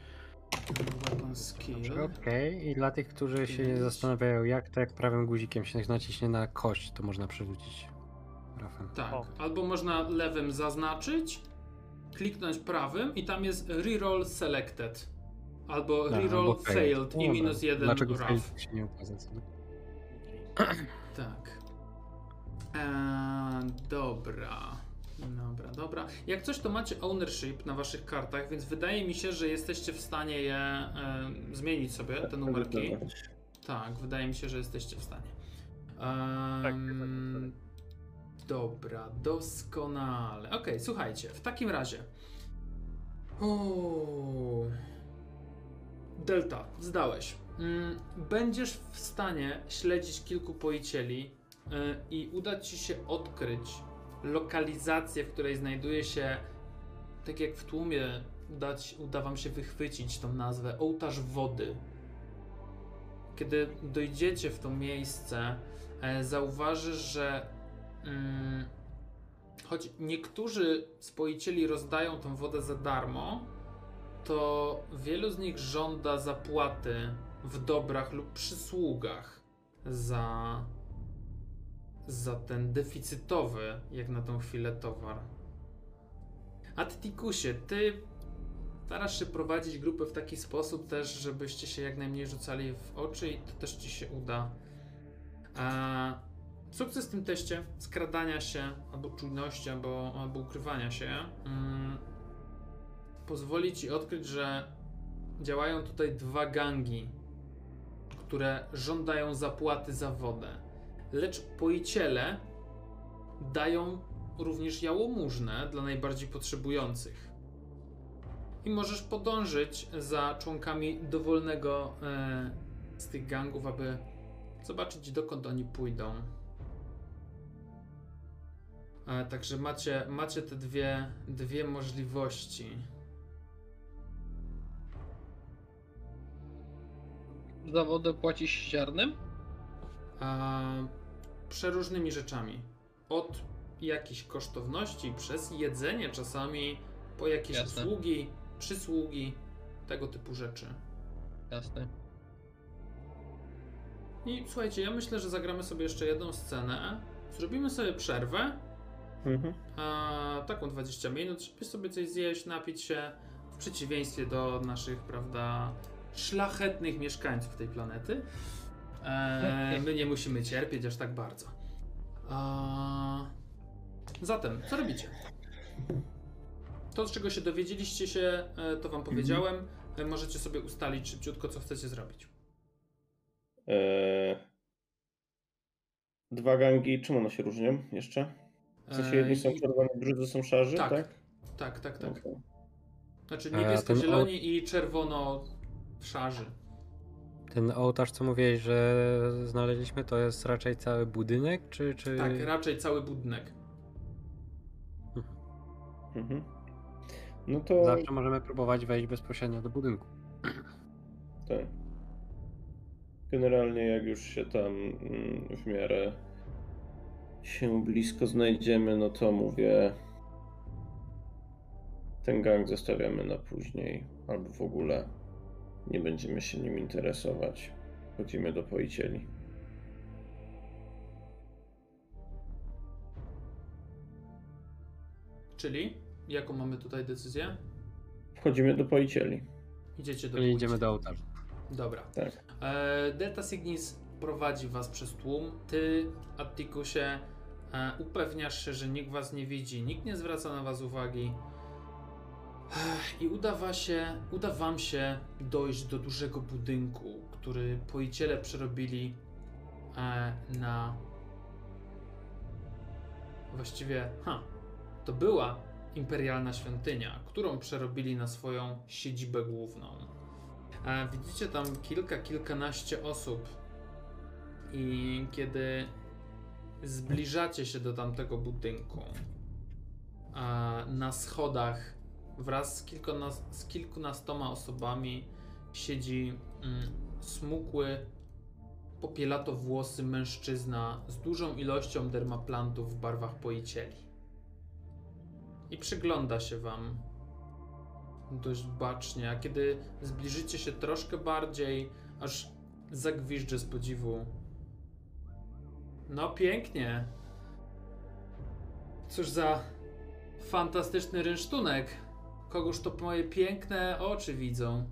weapon skill. Okej, i dla tych, którzy się Pięć. zastanawiają, jak to jak prawym guzikiem się naciśnie na kość, to można przerzucić rafem. Tak, O. albo można lewym zaznaczyć, kliknąć prawym i tam jest reroll selected. Albo A, reroll albo failed i Dobra. minus jeden Dlaczego raf. failed się nie co? Tak. Eee, dobra. Dobra, dobra. Jak coś, to macie ownership na waszych kartach, więc wydaje mi się, że jesteście w stanie je e, zmienić sobie, te numerki. Tak, wydaje mi się, że jesteście w stanie. Tak, Em, dobra, doskonale. Okej, słuchajcie, w takim razie. O, Delta, zdałeś. Mm, Będziesz w stanie śledzić kilku pojicieli y, i uda ci się odkryć lokalizację, w której znajduje się, tak jak w tłumie, uda wam się wychwycić tą nazwę, ołtarz wody. Kiedy dojdziecie w to miejsce, e, zauważysz, że mm, choć niektórzy spoicieli rozdają tą wodę za darmo, to wielu z nich żąda zapłaty w dobrach lub przysługach za, za ten deficytowy, jak na tą chwilę, towar. Attikusie, ty starasz się prowadzić grupę w taki sposób też, żebyście się jak najmniej rzucali w oczy i to też ci się uda. A sukces w tym teście skradania się, albo czujności, albo, albo ukrywania się mm, pozwoli ci odkryć, że działają tutaj dwa gangi, które żądają zapłaty za wodę. Lecz pojiciele dają również jałmużnę dla najbardziej potrzebujących. I możesz podążyć za członkami dowolnego e, z tych gangów, aby zobaczyć dokąd oni pójdą. E, Także macie, macie te dwie, dwie możliwości. Za wodę płacisz ziarnem? A, przeróżnymi rzeczami. Od jakichś kosztowności, przez jedzenie czasami, po jakieś Jasne. usługi, przysługi, tego typu rzeczy. Jasne. I słuchajcie, ja myślę, że zagramy sobie jeszcze jedną scenę. Zrobimy sobie przerwę, Mhm. a, taką 20 minut, żeby sobie coś zjeść, napić się, w przeciwieństwie do naszych, prawda, szlachetnych mieszkańców tej planety. E, my nie musimy cierpieć aż tak bardzo. A, zatem, co robicie? To, z czego się dowiedzieliście się, e, to wam powiedziałem. E, Możecie sobie ustalić szybciutko, co chcecie zrobić. Eee, dwa gangi, czym one się różnią jeszcze? W sensie jedni są czerwoni, drudzy są szarzy, tak. tak? Tak, tak, tak. Okej. Znaczy niebiesko-zieloni i czerwono-szarzy. Ten ołtarz, co mówiłeś, że znaleźliśmy, to jest raczej cały budynek, czy... czy... Tak, raczej cały budynek. Mhm. No to Zawsze możemy próbować wejść bezpośrednio do budynku. tak. Generalnie jak już się tam mm, w miarę się blisko znajdziemy, no to mówię ten gang zostawiamy na później, albo w ogóle nie będziemy się nim interesować. Chodzimy do poicieli. Czyli, jaką mamy tutaj decyzję? Wchodzimy do poicieli. Idziecie do idziemy do ołtarza. Dobra. Tak. E, Delta Signis prowadzi was przez tłum. Ty, Attikusie, e, upewniasz się, że nikt was nie widzi, nikt nie zwraca na was uwagi. I udawa się, uda wam się dojść do dużego budynku, który poiciele przerobili e, na właściwie, ha, to była imperialna świątynia, którą przerobili na swoją siedzibę główną. E, widzicie tam kilka, kilkanaście osób i kiedy zbliżacie się do tamtego budynku, a na schodach wraz z, kilkunas- z kilkunastoma osobami siedzi mm, smukły, popielatowłosy mężczyzna z dużą ilością dermaplantów w barwach poicieli. I przygląda się wam dość bacznie, a kiedy zbliżycie się troszkę bardziej, aż zagwiżdżę z podziwu. No pięknie. Cóż za fantastyczny rynsztunek. Kogoż to moje piękne oczy widzą.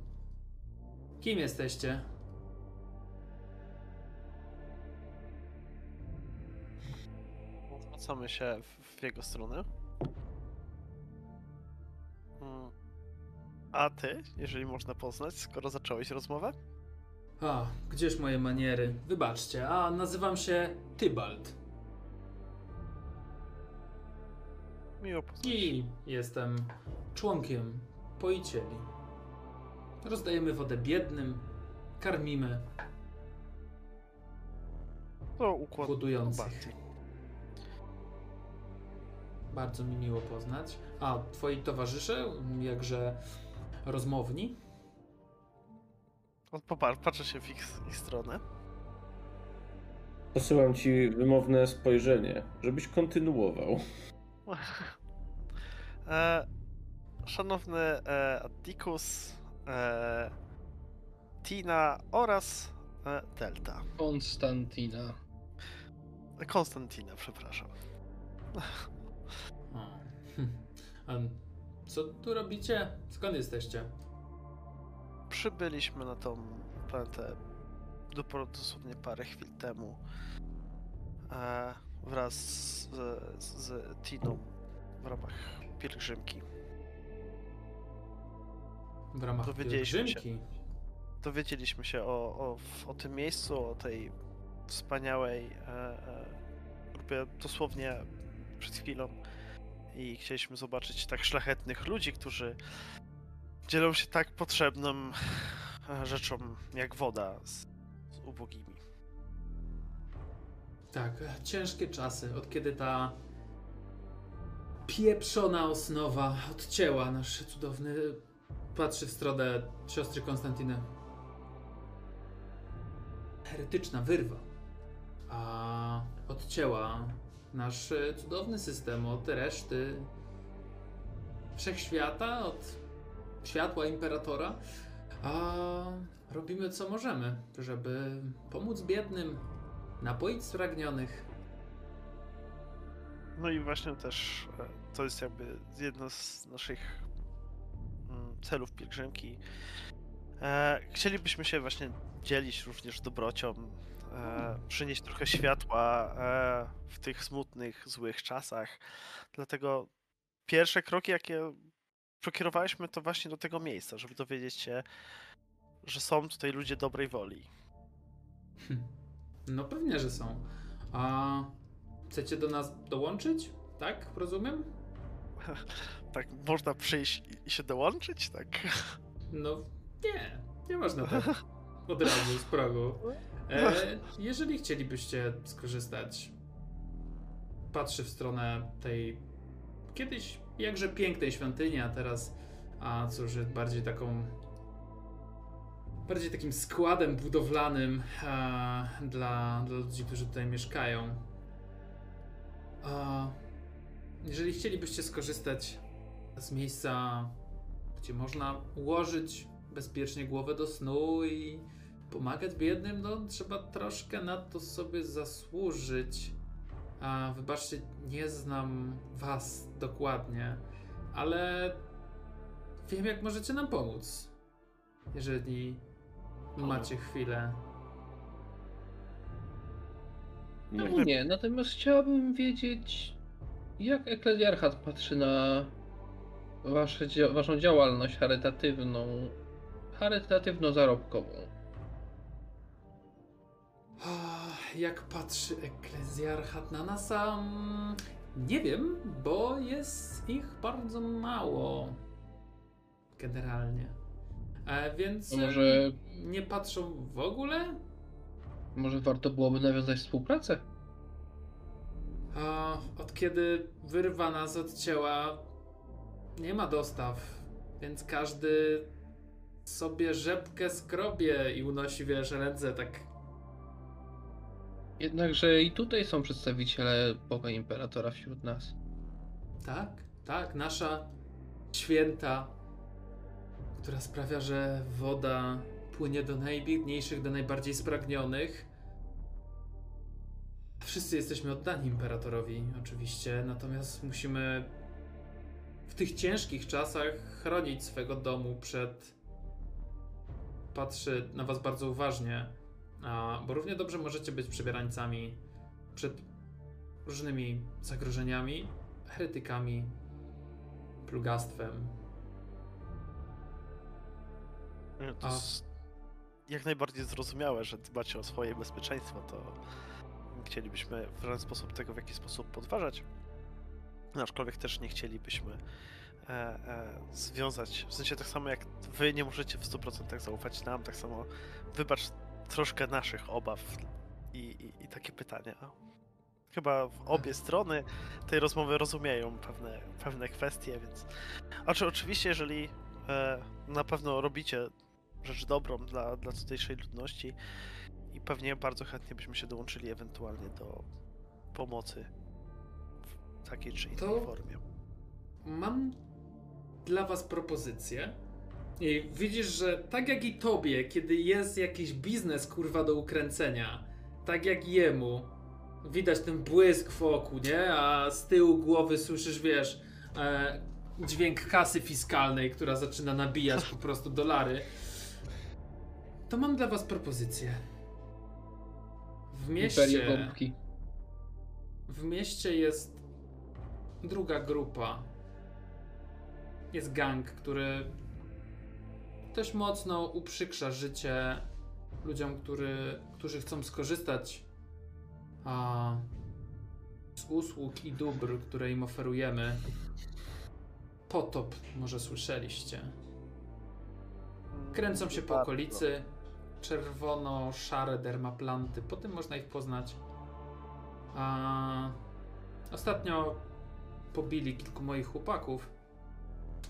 Kim jesteście? Zwracamy się w, w jego stronę. Mm. A ty, jeżeli można poznać, skoro zacząłeś rozmowę? A, gdzież moje maniery? Wybaczcie, a nazywam się Tybalt. Miło poznać. I jestem członkiem poicieli. Rozdajemy wodę biednym, karmimy To układ głodujących. Bardzo mi miło poznać. A twoi towarzysze, jakże rozmowni? On popar- patrzę się w ich, ich stronę. Posyłam ci wymowne spojrzenie, żebyś kontynuował. E, szanowny e, Atticus, e, Tina oraz e, Delta. Konstantina. Konstantina, przepraszam. O. A co tu robicie? Skąd jesteście? Przybyliśmy na tą planetę dopiero dosłownie parę chwil temu e, wraz z, z, z Tiną w ramach pielgrzymki. W ramach Dowiedzieliśmy się. Dowiedzieliśmy się o, o, o tym miejscu, o tej wspaniałej e, e, grupie dosłownie przed chwilą i chcieliśmy zobaczyć tak szlachetnych ludzi, którzy dzielą się tak potrzebną e, rzeczą jak woda z, z ubogimi. Tak, ciężkie czasy, od kiedy ta pieprzona osnowa odcięła nasz cudowny. Patrzy w stronę siostry Konstantyny. Heretyczna wyrwa. A odcięła nasz cudowny system od reszty wszechświata, od światła imperatora. A robimy co możemy, żeby pomóc biednym, napoić spragnionych. No i właśnie też e, to jest jakby jedno z naszych celów pielgrzymki. E, chcielibyśmy się właśnie dzielić również dobrocią, e, przynieść trochę światła e, w tych smutnych, złych czasach. Dlatego pierwsze kroki, jakie przekierowaliśmy, to właśnie do tego miejsca, żeby dowiedzieć się, że są tutaj ludzie dobrej woli. No pewnie, że są. A chcecie do nas dołączyć? Tak, rozumiem? Tak, można przyjść i- się dołączyć, tak? No nie, nie można tak od razu z progu. E, jeżeli chcielibyście skorzystać, patrzę w stronę tej kiedyś jakże pięknej świątyni, a teraz, a cóż, bardziej taką bardziej takim składem budowlanym dla, dla ludzi, którzy tutaj mieszkają. A jeżeli chcielibyście skorzystać z miejsca, gdzie można ułożyć bezpiecznie głowę do snu i pomagać biednym, no trzeba troszkę na to sobie zasłużyć. A wybaczcie, nie znam was dokładnie, ale wiem jak możecie nam pomóc. Jeżeli macie chwilę. No nie, natomiast chciałbym wiedzieć, jak eklezjarchat patrzy na wasze, waszą działalność charytatywną, charytatywno-zarobkową. Jak patrzy eklezjarchat na nas, mm, nie wiem, bo jest ich bardzo mało. Generalnie. E, więc może, nie patrzą w ogóle. może warto byłoby nawiązać współpracę? Od kiedy wyrwa nas odcięła, nie ma dostaw, więc każdy sobie rzepkę skrobie i unosi, wiesz, ręce tak Jednakże i tutaj są przedstawiciele Boga Imperatora wśród nas. Tak, tak, nasza święta, która sprawia, że woda płynie do najbiedniejszych, do najbardziej spragnionych. Wszyscy jesteśmy oddani imperatorowi, oczywiście, natomiast musimy w tych ciężkich czasach chronić swego domu przed. Patrzy na Was bardzo uważnie, bo równie dobrze możecie być przebierańcami przed różnymi zagrożeniami, heretykami, plugastwem. To jest jak najbardziej zrozumiałe, że dbacie o swoje bezpieczeństwo, to chcielibyśmy w żaden sposób tego w jakiś sposób podważać. Aczkolwiek też nie chcielibyśmy e, e, związać, w sensie tak samo jak wy nie możecie w 100% zaufać nam, tak samo wybacz troszkę naszych obaw i, i, i takie pytania. Chyba obie strony tej rozmowy rozumieją pewne, pewne kwestie, więc... Znaczy, oczywiście, jeżeli e, na pewno robicie rzecz dobrą dla, dla tutejszej ludności i pewnie bardzo chętnie byśmy się dołączyli ewentualnie do pomocy takiej czy innej To- formie. Mam dla was propozycję. I widzisz, że tak jak i tobie, kiedy jest jakiś biznes kurwa do ukręcenia, tak jak jemu, widać ten błysk wokół, nie? A z tyłu głowy słyszysz, wiesz, e, dźwięk kasy fiskalnej, która zaczyna nabijać po prostu dolary. To mam dla was propozycję. W mieście. W mieście jest druga grupa. Jest gang, który dość mocno uprzykrza życie ludziom, który, którzy chcą skorzystać a, z usług i dóbr, które im oferujemy. Potop, może słyszeliście. Kręcą się po okolicy. Czerwono-szare dermaplanty. Po tym można ich poznać. A ostatnio pobili kilku moich chłopaków.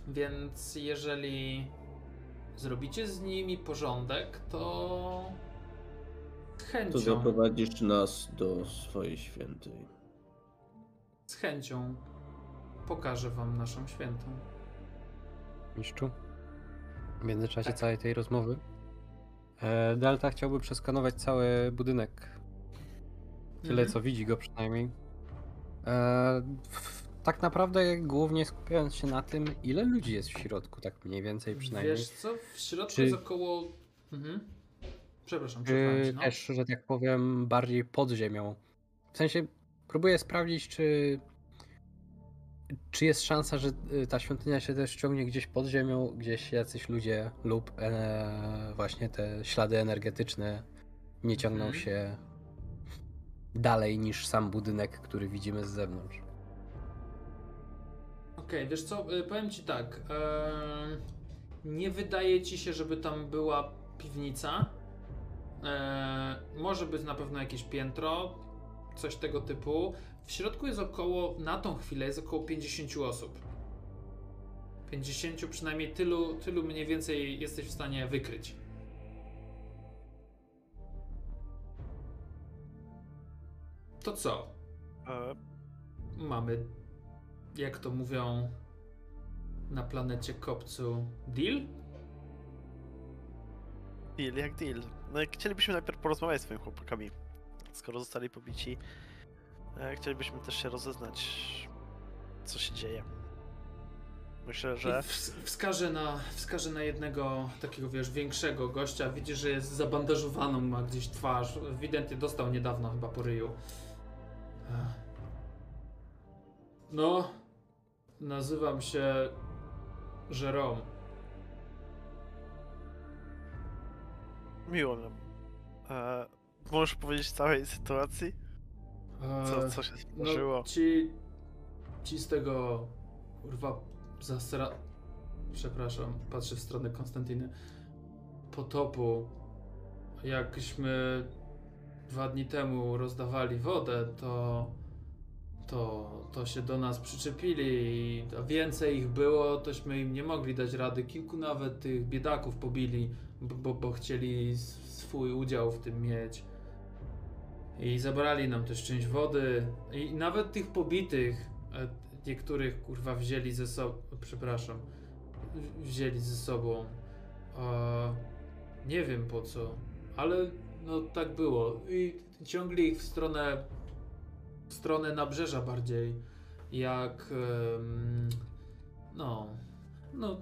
Więc jeżeli zrobicie z nimi porządek, to z To chęcią, zaprowadzisz nas do swojej świętej. z chęcią pokażę wam naszą świętą. Mistrzu? W międzyczasie Tak. całej tej rozmowy e, Delta chciałby przeskanować cały budynek. Tyle Mhm. co widzi go przynajmniej. E, w, tak naprawdę głównie skupiając się na tym, ile ludzi jest w środku, tak mniej więcej przynajmniej. Wiesz co, w środku Czy- jest około... Mhm. Przepraszam, Czy no. też, że tak powiem, bardziej pod ziemią. W sensie próbuję sprawdzić, czy, czy jest szansa, że y, ta świątynia się też ciągnie gdzieś pod ziemią, gdzieś jacyś ludzie lub e, właśnie te ślady energetyczne nie ciągną Mhm. się dalej niż sam budynek, który widzimy z zewnątrz. Okej, wiesz co, y, powiem ci tak. nie wydaje ci się, żeby tam była piwnica. E, może być na pewno jakieś piętro, coś tego typu. W środku jest około, na tą chwilę jest około 50 osób. 50 przynajmniej tylu, tylu mniej więcej jesteś w stanie wykryć. To co? E, Mamy, jak to mówią na planecie kopcu, deal? deal jak deal. No i chcielibyśmy najpierw porozmawiać z swoimi chłopakami. Skoro zostali pobici, e, chcielibyśmy też się rozeznać, co się dzieje. Myślę, że I ws- wskażę, na, wskażę na jednego takiego, wiesz, większego gościa. Widzisz, że jest zabandażowaną, ma gdzieś twarz. Ewidentnie dostał niedawno chyba po ryju. Ech. No, nazywam się Jerome. miło nam. E, możesz powiedzieć całej sytuacji? Co, Eee, co się zdarzyło? No, ci, ci z tego, kurwa, zasra... Przepraszam, patrzę w stronę Konstantyny. Potopu. Jakśmy dwa dni temu rozdawali wodę, to... To, to się do nas przyczepili i więcej ich było, tośmy im nie mogli dać rady. Kilku nawet tych biedaków pobili, bo, bo, chcieli swój udział w tym mieć. I zabrali nam też część wody. I nawet tych pobitych, e, niektórych kurwa wzięli ze sobą. Przepraszam. Wzięli ze sobą. Nie wiem po co, ale no tak było. I ciągli ich w stronę. Stronę nabrzeża bardziej. Jak. no. No.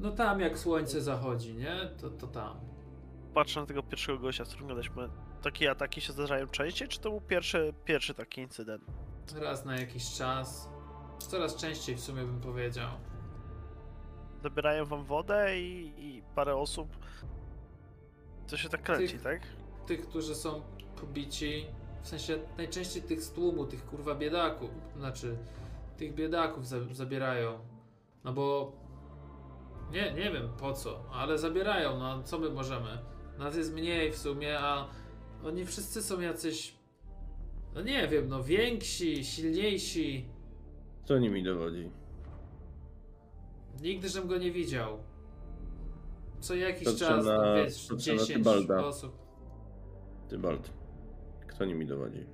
No tam jak słońce zachodzi, nie? To, to tam. Patrzę na tego pierwszego gościa, z którym gadaliśmy. Takie ataki się zdarzają częściej, czy to był pierwszy, pierwszy taki incydent? Raz na jakiś czas. Coraz częściej w sumie bym powiedział. Zabierają wam wodę i, i parę osób. Co się tak kręci, Tych- tak? Tych, którzy są pobici, w sensie najczęściej tych z tłumu, tych kurwa biedaków, znaczy tych biedaków za, zabierają. No bo nie, nie wiem po co, ale zabierają, no co my możemy? Nas jest mniej w sumie, a oni wszyscy są jacyś, no nie wiem, no więksi, silniejsi. Co nimi dowodzi? Nigdy żem go nie widział. Co jakiś Patrzę czas, no na- wiesz, patrzę na 10 Tybalda. osób. Tybalt. Kto nimi dowodzi?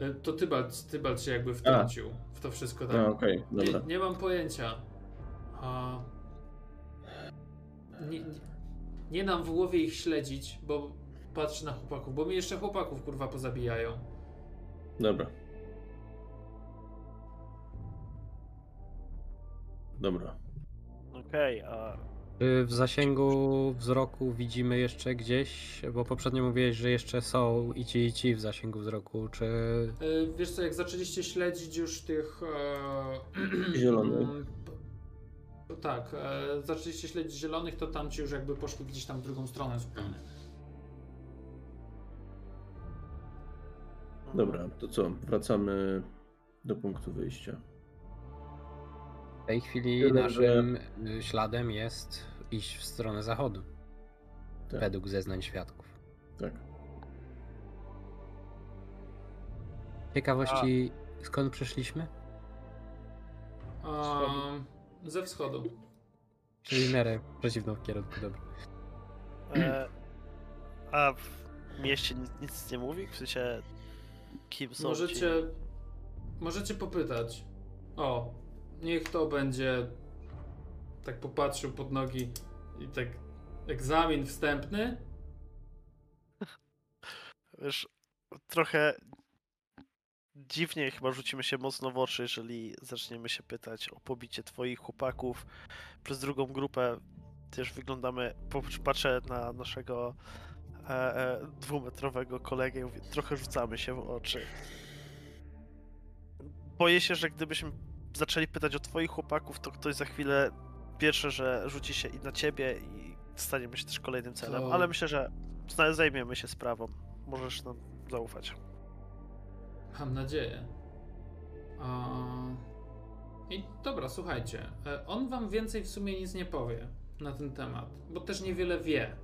E, To Tybalt, Tybalt się jakby wtrącił w to wszystko tak. A, okej, nie, dobra. nie mam pojęcia. A... Nie, nie, nie nam w głowie ich śledzić, bo patrz na chłopaków, bo mi jeszcze chłopaków kurwa pozabijają. Dobra. Dobra. Okej, a Czy w zasięgu wzroku widzimy jeszcze gdzieś, bo poprzednio mówiłeś, że jeszcze są i ci i ci w zasięgu wzroku, czy E, Wiesz co, jak zaczęliście śledzić już tych... E... Zielonych. Tak, e, zaczęliście śledzić zielonych, to tam ci już jakby poszli gdzieś tam w drugą stronę zupełnie. Dobra, to co? Wracamy do punktu wyjścia. W tej chwili Tyle, naszym y, śladem jest iść w stronę zachodu, Tak. według zeznań świadków. Tak. Ciekawości, skąd przyszliśmy? Um, ze wschodu. Czyli miarę przeciwną kierunku, dobra. E, a w mieście nic, nic nie mówi? W sensie, kim są Możecie. ci? Możecie popytać. O, niech to będzie. Tak popatrzył pod nogi i tak. Egzamin wstępny. Wiesz, trochę dziwnie chyba rzucimy się mocno w oczy, jeżeli zaczniemy się pytać o pobicie twoich chłopaków przez drugą grupę. Też wyglądamy, patrzę na naszego e, e, dwumetrowego kolegę i mówię, trochę rzucamy się w oczy. Boję się, że gdybyśmy zaczęli pytać o twoich chłopaków, to ktoś za chwilę pierwsze, że rzuci się i na ciebie i staniemy się też kolejnym celem, To- ale myślę, że zajmiemy się sprawą. Możesz nam zaufać. Mam nadzieję. A... I dobra, słuchajcie. e, On wam więcej w sumie nic nie powie na ten temat, bo też niewiele wie.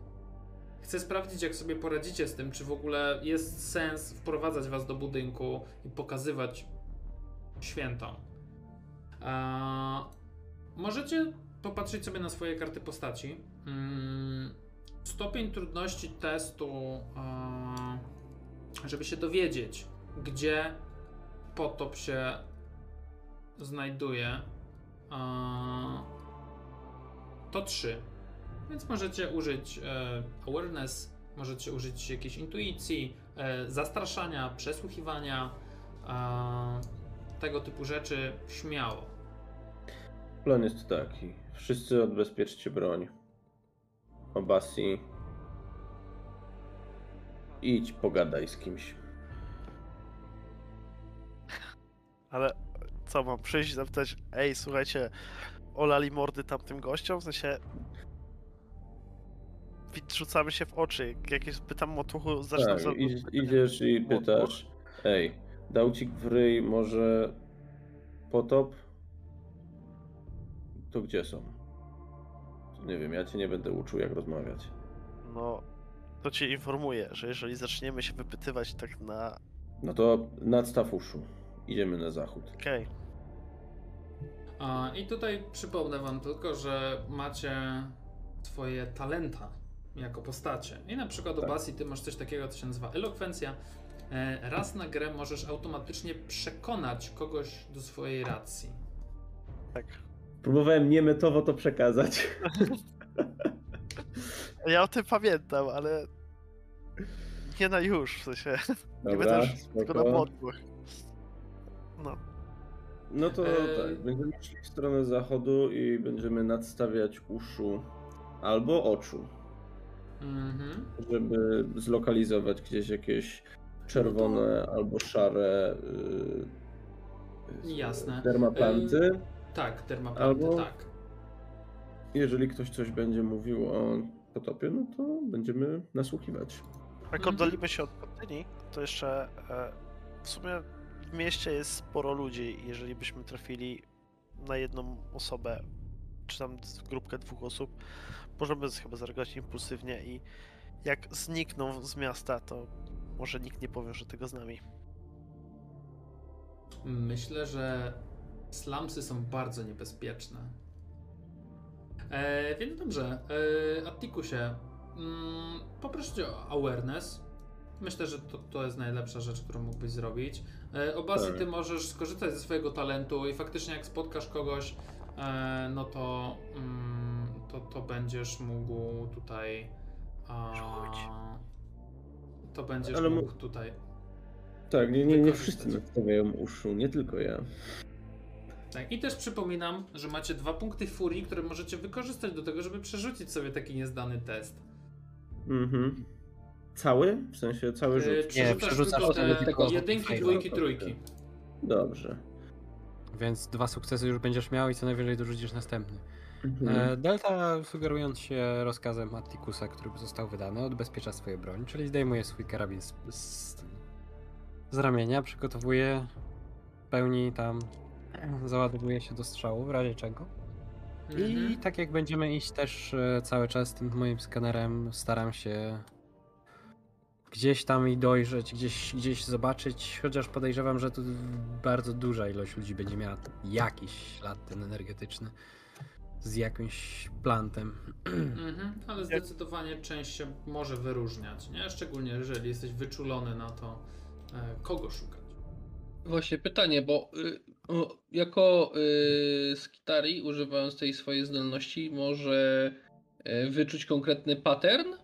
Chcę sprawdzić, jak sobie poradzicie z tym, czy w ogóle jest sens wprowadzać was do budynku i pokazywać świętom. Możecie popatrzeć sobie na swoje karty postaci. Mm, Stopień trudności testu, żeby się dowiedzieć, gdzie potop się znajduje, to 3. Więc możecie użyć e, awareness, możecie użyć jakiejś intuicji, e, zastraszania, przesłuchiwania, tego typu rzeczy śmiało. Plan jest taki. Wszyscy odbezpieczcie broń. Obasi. Idź pogadaj z kimś. Ale co, mam przyjść i zapytać, ej, słuchajcie, olali mordy tamtym gościom? W sensie... Rzucamy się w oczy. Jakieś pytam motuchu, zacznę Tak, za- idź, idziesz i pytasz, ej, dał ci w ryj może potop? To gdzie są? Nie wiem, ja cię nie będę uczył jak rozmawiać. No, to cię informuję, że jeżeli zaczniemy się wypytywać tak na... No to nadstaw uszu. Idziemy na zachód. Okej, A, I tutaj przypomnę wam tylko, że macie swoje talenta jako postacie. I na przykład u Tak. Basi ty masz coś takiego, co się nazywa elokwencja. E, Raz na grę możesz automatycznie przekonać kogoś do swojej racji. tak. Próbowałem niemetowo to przekazać. Ja o tym pamiętam, ale... Nie na już, w sensie... nie Dobra, będę już tylko na podwór. No, No to Eee. tak, będziemy szli w stronę zachodu i będziemy nadstawiać uszu albo oczu, Mhm. żeby zlokalizować gdzieś jakieś czerwone albo szare yy, Jasne. dermaplanty. Tak, termaplanty, Albo- tak. Jeżeli ktoś coś będzie mówił o potopie, no to będziemy nasłuchiwać. Jak Mhm. oddalimy się od pustyni, to jeszcze e, w sumie w mieście jest sporo ludzi. i Jeżeli byśmy trafili na jedną osobę, czy tam grupkę dwóch osób, możemy chyba zareagować impulsywnie i jak znikną z miasta, to może nikt nie powie, że tego z nami. Myślę, że slumsy są bardzo niebezpieczne. E, więc dobrze, e, Attikusie, mm, poproszę o awareness. Myślę, że to, to jest najlepsza rzecz, którą mógłbyś zrobić. E, Tak. ty możesz skorzystać ze swojego talentu i faktycznie jak spotkasz kogoś, e, no to, mm, to, to będziesz mógł tutaj... A, to będziesz Ale mógł tutaj... Tak, nie, nie, nie wszyscy nadstawiają uszu, nie tylko ja. Tak, i też przypominam, że macie dwa punkty furii, które możecie wykorzystać do tego, żeby przerzucić sobie taki niezdany test. Mhm. Cały? W sensie cały Yy, rzut? przerzucasz przerzucasz tylko sobie te tylko jedynki, dwójki, trójki. Dobrze. Więc dwa sukcesy już będziesz miał i co najwyżej dorzucisz następny. Mhm. E, Delta, sugerując się rozkazem Attikusa, który został wydany, odbezpiecza swoje broń, czyli zdejmuje swój karabin z, z, z ramienia, przygotowuje, w pełni tam, załadowuje się do strzału, w razie czego. I Mhm. tak jak będziemy iść też e, cały czas tym moim skanerem, staram się gdzieś tam i dojrzeć, gdzieś, gdzieś zobaczyć, chociaż podejrzewam, że tu bardzo duża ilość ludzi będzie miała jakiś ślad ten energetyczny z jakimś plantem. Mhm, ale zdecydowanie część się może wyróżniać, nie? Szczególnie jeżeli jesteś wyczulony na to, e, kogo szukać. Właśnie pytanie, bo y, jako y, Skitari, używając tej swojej zdolności, może y, wyczuć konkretny pattern?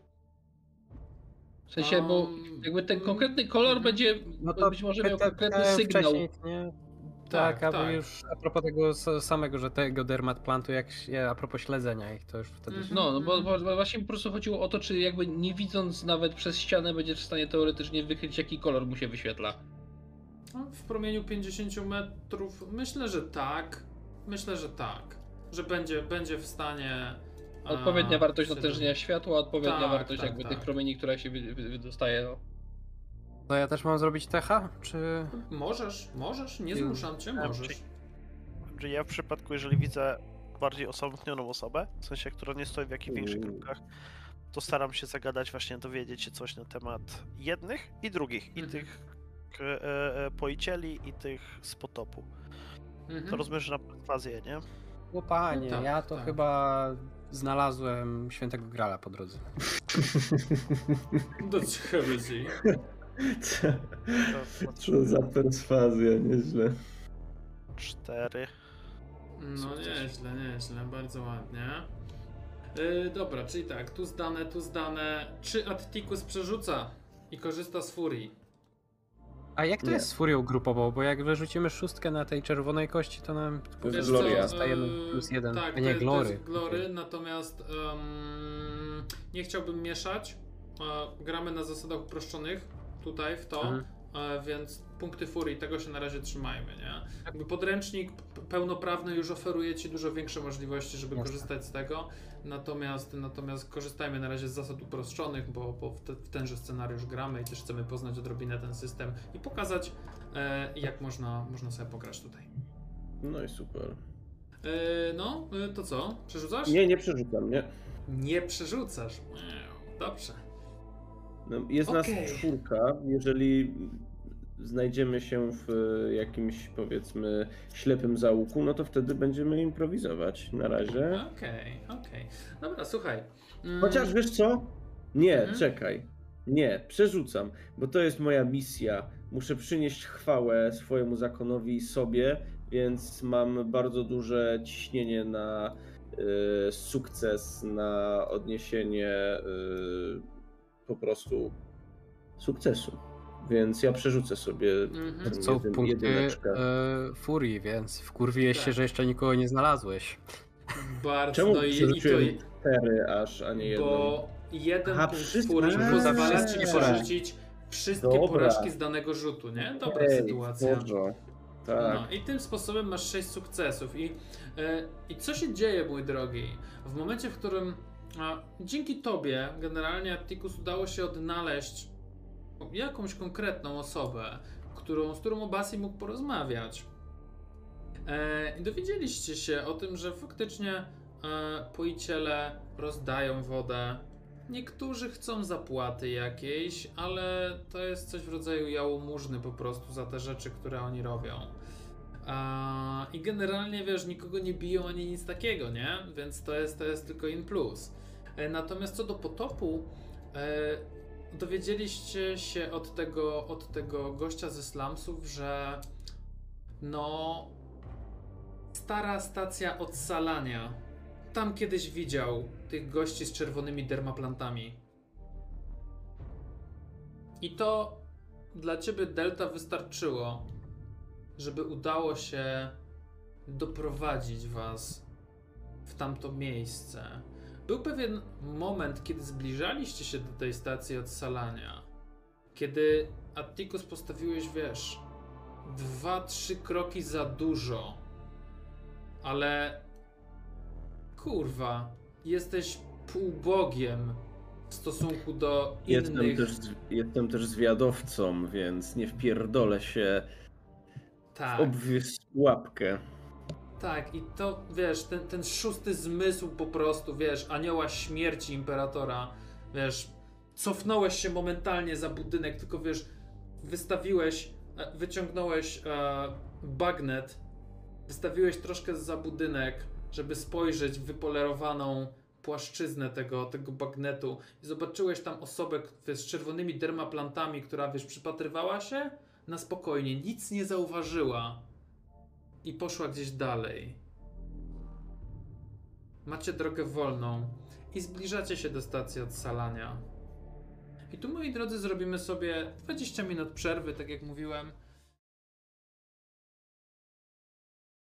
W sensie, bo jakby ten konkretny kolor mhm. będzie, No to być może miał konkretny sygnał. nie? Tak, Tak, albo tak. już a propos tego samego, że tego dermat plantu, jak się, a propos śledzenia ich, to już wtedy... Mhm. No, no bo, bo, bo właśnie po prostu chodziło o to, czy jakby nie widząc nawet przez ścianę będziesz w stanie teoretycznie wykryć, jaki kolor mu się wyświetla. No, w promieniu 50 metrów myślę, że tak. Myślę, że tak. Że będzie, będzie w stanie. e, Odpowiednia wartość natężenia światła, odpowiednia Tak, wartość tak, jakby tak. tych promieni, która się wy, wy, wydostaje. No. To ja też mam zrobić techa, czy... Możesz, możesz, nie zmuszam cię, możesz. czyli- Że ja w przypadku, jeżeli widzę bardziej osamotnioną osobę, w sensie, która nie stoi w jakichś większych Mm. grupkach, to staram się zagadać, właśnie dowiedzieć się coś na temat jednych i drugich, i Mhm. Tych e, e, poicieli, i tych z potopu. Mhm. To rozumiem, że na perswazję, nie? O panie, No tak, ja to tak. chyba znalazłem świętego grala po drodze. Do heresy. Co, co za perswazja, nieźle. cztery. No nieźle, nieźle, bardzo ładnie. Yy, dobra, czyli tak, tu zdane, tu zdane. Czy Atticus przerzuca i korzysta z furii? A jak to Nie. jest z furią grupową? Bo jak wyrzucimy szóstkę na tej czerwonej kości, to nam To jest Wiesz Gloria. co, Dostajemy yy, plus jeden. Tak, A nie, to, glory. To jest glory, Okej. natomiast em, nie chciałbym mieszać. E, gramy na zasadach uproszczonych tutaj w to, Mhm. e, więc punkty furii, tego się na razie trzymajmy, nie? Jakby podręcznik pełnoprawny już oferuje ci dużo większe możliwości, żeby Jasne. korzystać z tego. Natomiast, natomiast korzystajmy na razie z zasad uproszczonych, bo, bo w, te, w tenże scenariusz gramy i też chcemy poznać odrobinę ten system i pokazać, e, jak można, można sobie pograć tutaj. No i super. E, no, e, to co? Przerzucasz? Nie, nie przerzucam, nie. Nie przerzucasz. Dobrze. No, jest nas Okej. czwórka. Jeżeli znajdziemy się w e, jakimś, powiedzmy, ślepym załuku, no to wtedy będziemy improwizować. Na razie. Okej, okej. Dobra, słuchaj. Mm, Chociaż wiesz co? Nie, Mhm. czekaj. Nie, przerzucam, bo to jest moja misja. Muszę przynieść chwałę swojemu zakonowi i sobie, więc mam bardzo duże ciśnienie na y, sukces, na odniesienie y, po prostu sukcesu. Więc ja przerzucę sobie Mhm. Są jedyn- punkty jedyneczkę. e, furii, więc wkurwiłeś się, Tak. że jeszcze nikogo nie znalazłeś. Bardzo, Czemu no i, i to, cztery aż, a nie jedną? bo jeden Aha, punkt wszyscy- furii pozwala ci wszystkie przerzucić wszystkie Dobra. porażki z danego rzutu, nie? Dobra Ej, sytuacja. Boże. Tak. No i tym sposobem masz 6 sukcesów. I, e, I co się dzieje, mój drogi? W momencie, w którym a, dzięki tobie generalnie Atticus udało się odnaleźć jakąś konkretną osobę, którą, z którą Obasi mógł porozmawiać. E, I dowiedzieliście się o tym, że faktycznie e, rozdają wodę. Niektórzy chcą zapłaty jakiejś, ale to jest coś w rodzaju jałmużny po prostu za te rzeczy, które oni robią. A, I generalnie wiesz, nikogo nie biją ani nic takiego, nie? Więc to jest, to jest tylko in plus. E, Natomiast co do potopu, e, dowiedzieliście się od tego, od tego gościa ze slumsów, że no stara stacja odsalania. Tam kiedyś widział tych gości z czerwonymi dermaplantami. I to dla ciebie Delta wystarczyło, żeby udało się doprowadzić was w tamto miejsce. Był pewien moment, kiedy zbliżaliście się do tej stacji odsalania, kiedy Atticus postawiłeś, wiesz, dwa, trzy kroki za dużo, ale kurwa, jesteś półbogiem w stosunku do Jestem innych. też, jestem też zwiadowcą, więc nie wpierdolę się tak. w obwies łapkę. Tak, i to wiesz, ten, ten szósty zmysł po prostu, wiesz, anioła śmierci imperatora, wiesz, cofnąłeś się momentalnie za budynek, tylko wiesz, wystawiłeś, e, wyciągnąłeś e, bagnet, wystawiłeś troszkę za budynek, żeby spojrzeć w wypolerowaną płaszczyznę tego, tego bagnetu. I zobaczyłeś tam osobę wiesz, z czerwonymi dermaplantami, która wiesz, przypatrywała się na spokojnie, nic nie zauważyła i poszła gdzieś dalej. Macie drogę wolną i zbliżacie się do stacji odsalania. I tu, moi drodzy, zrobimy sobie 20 minut przerwy, tak jak mówiłem.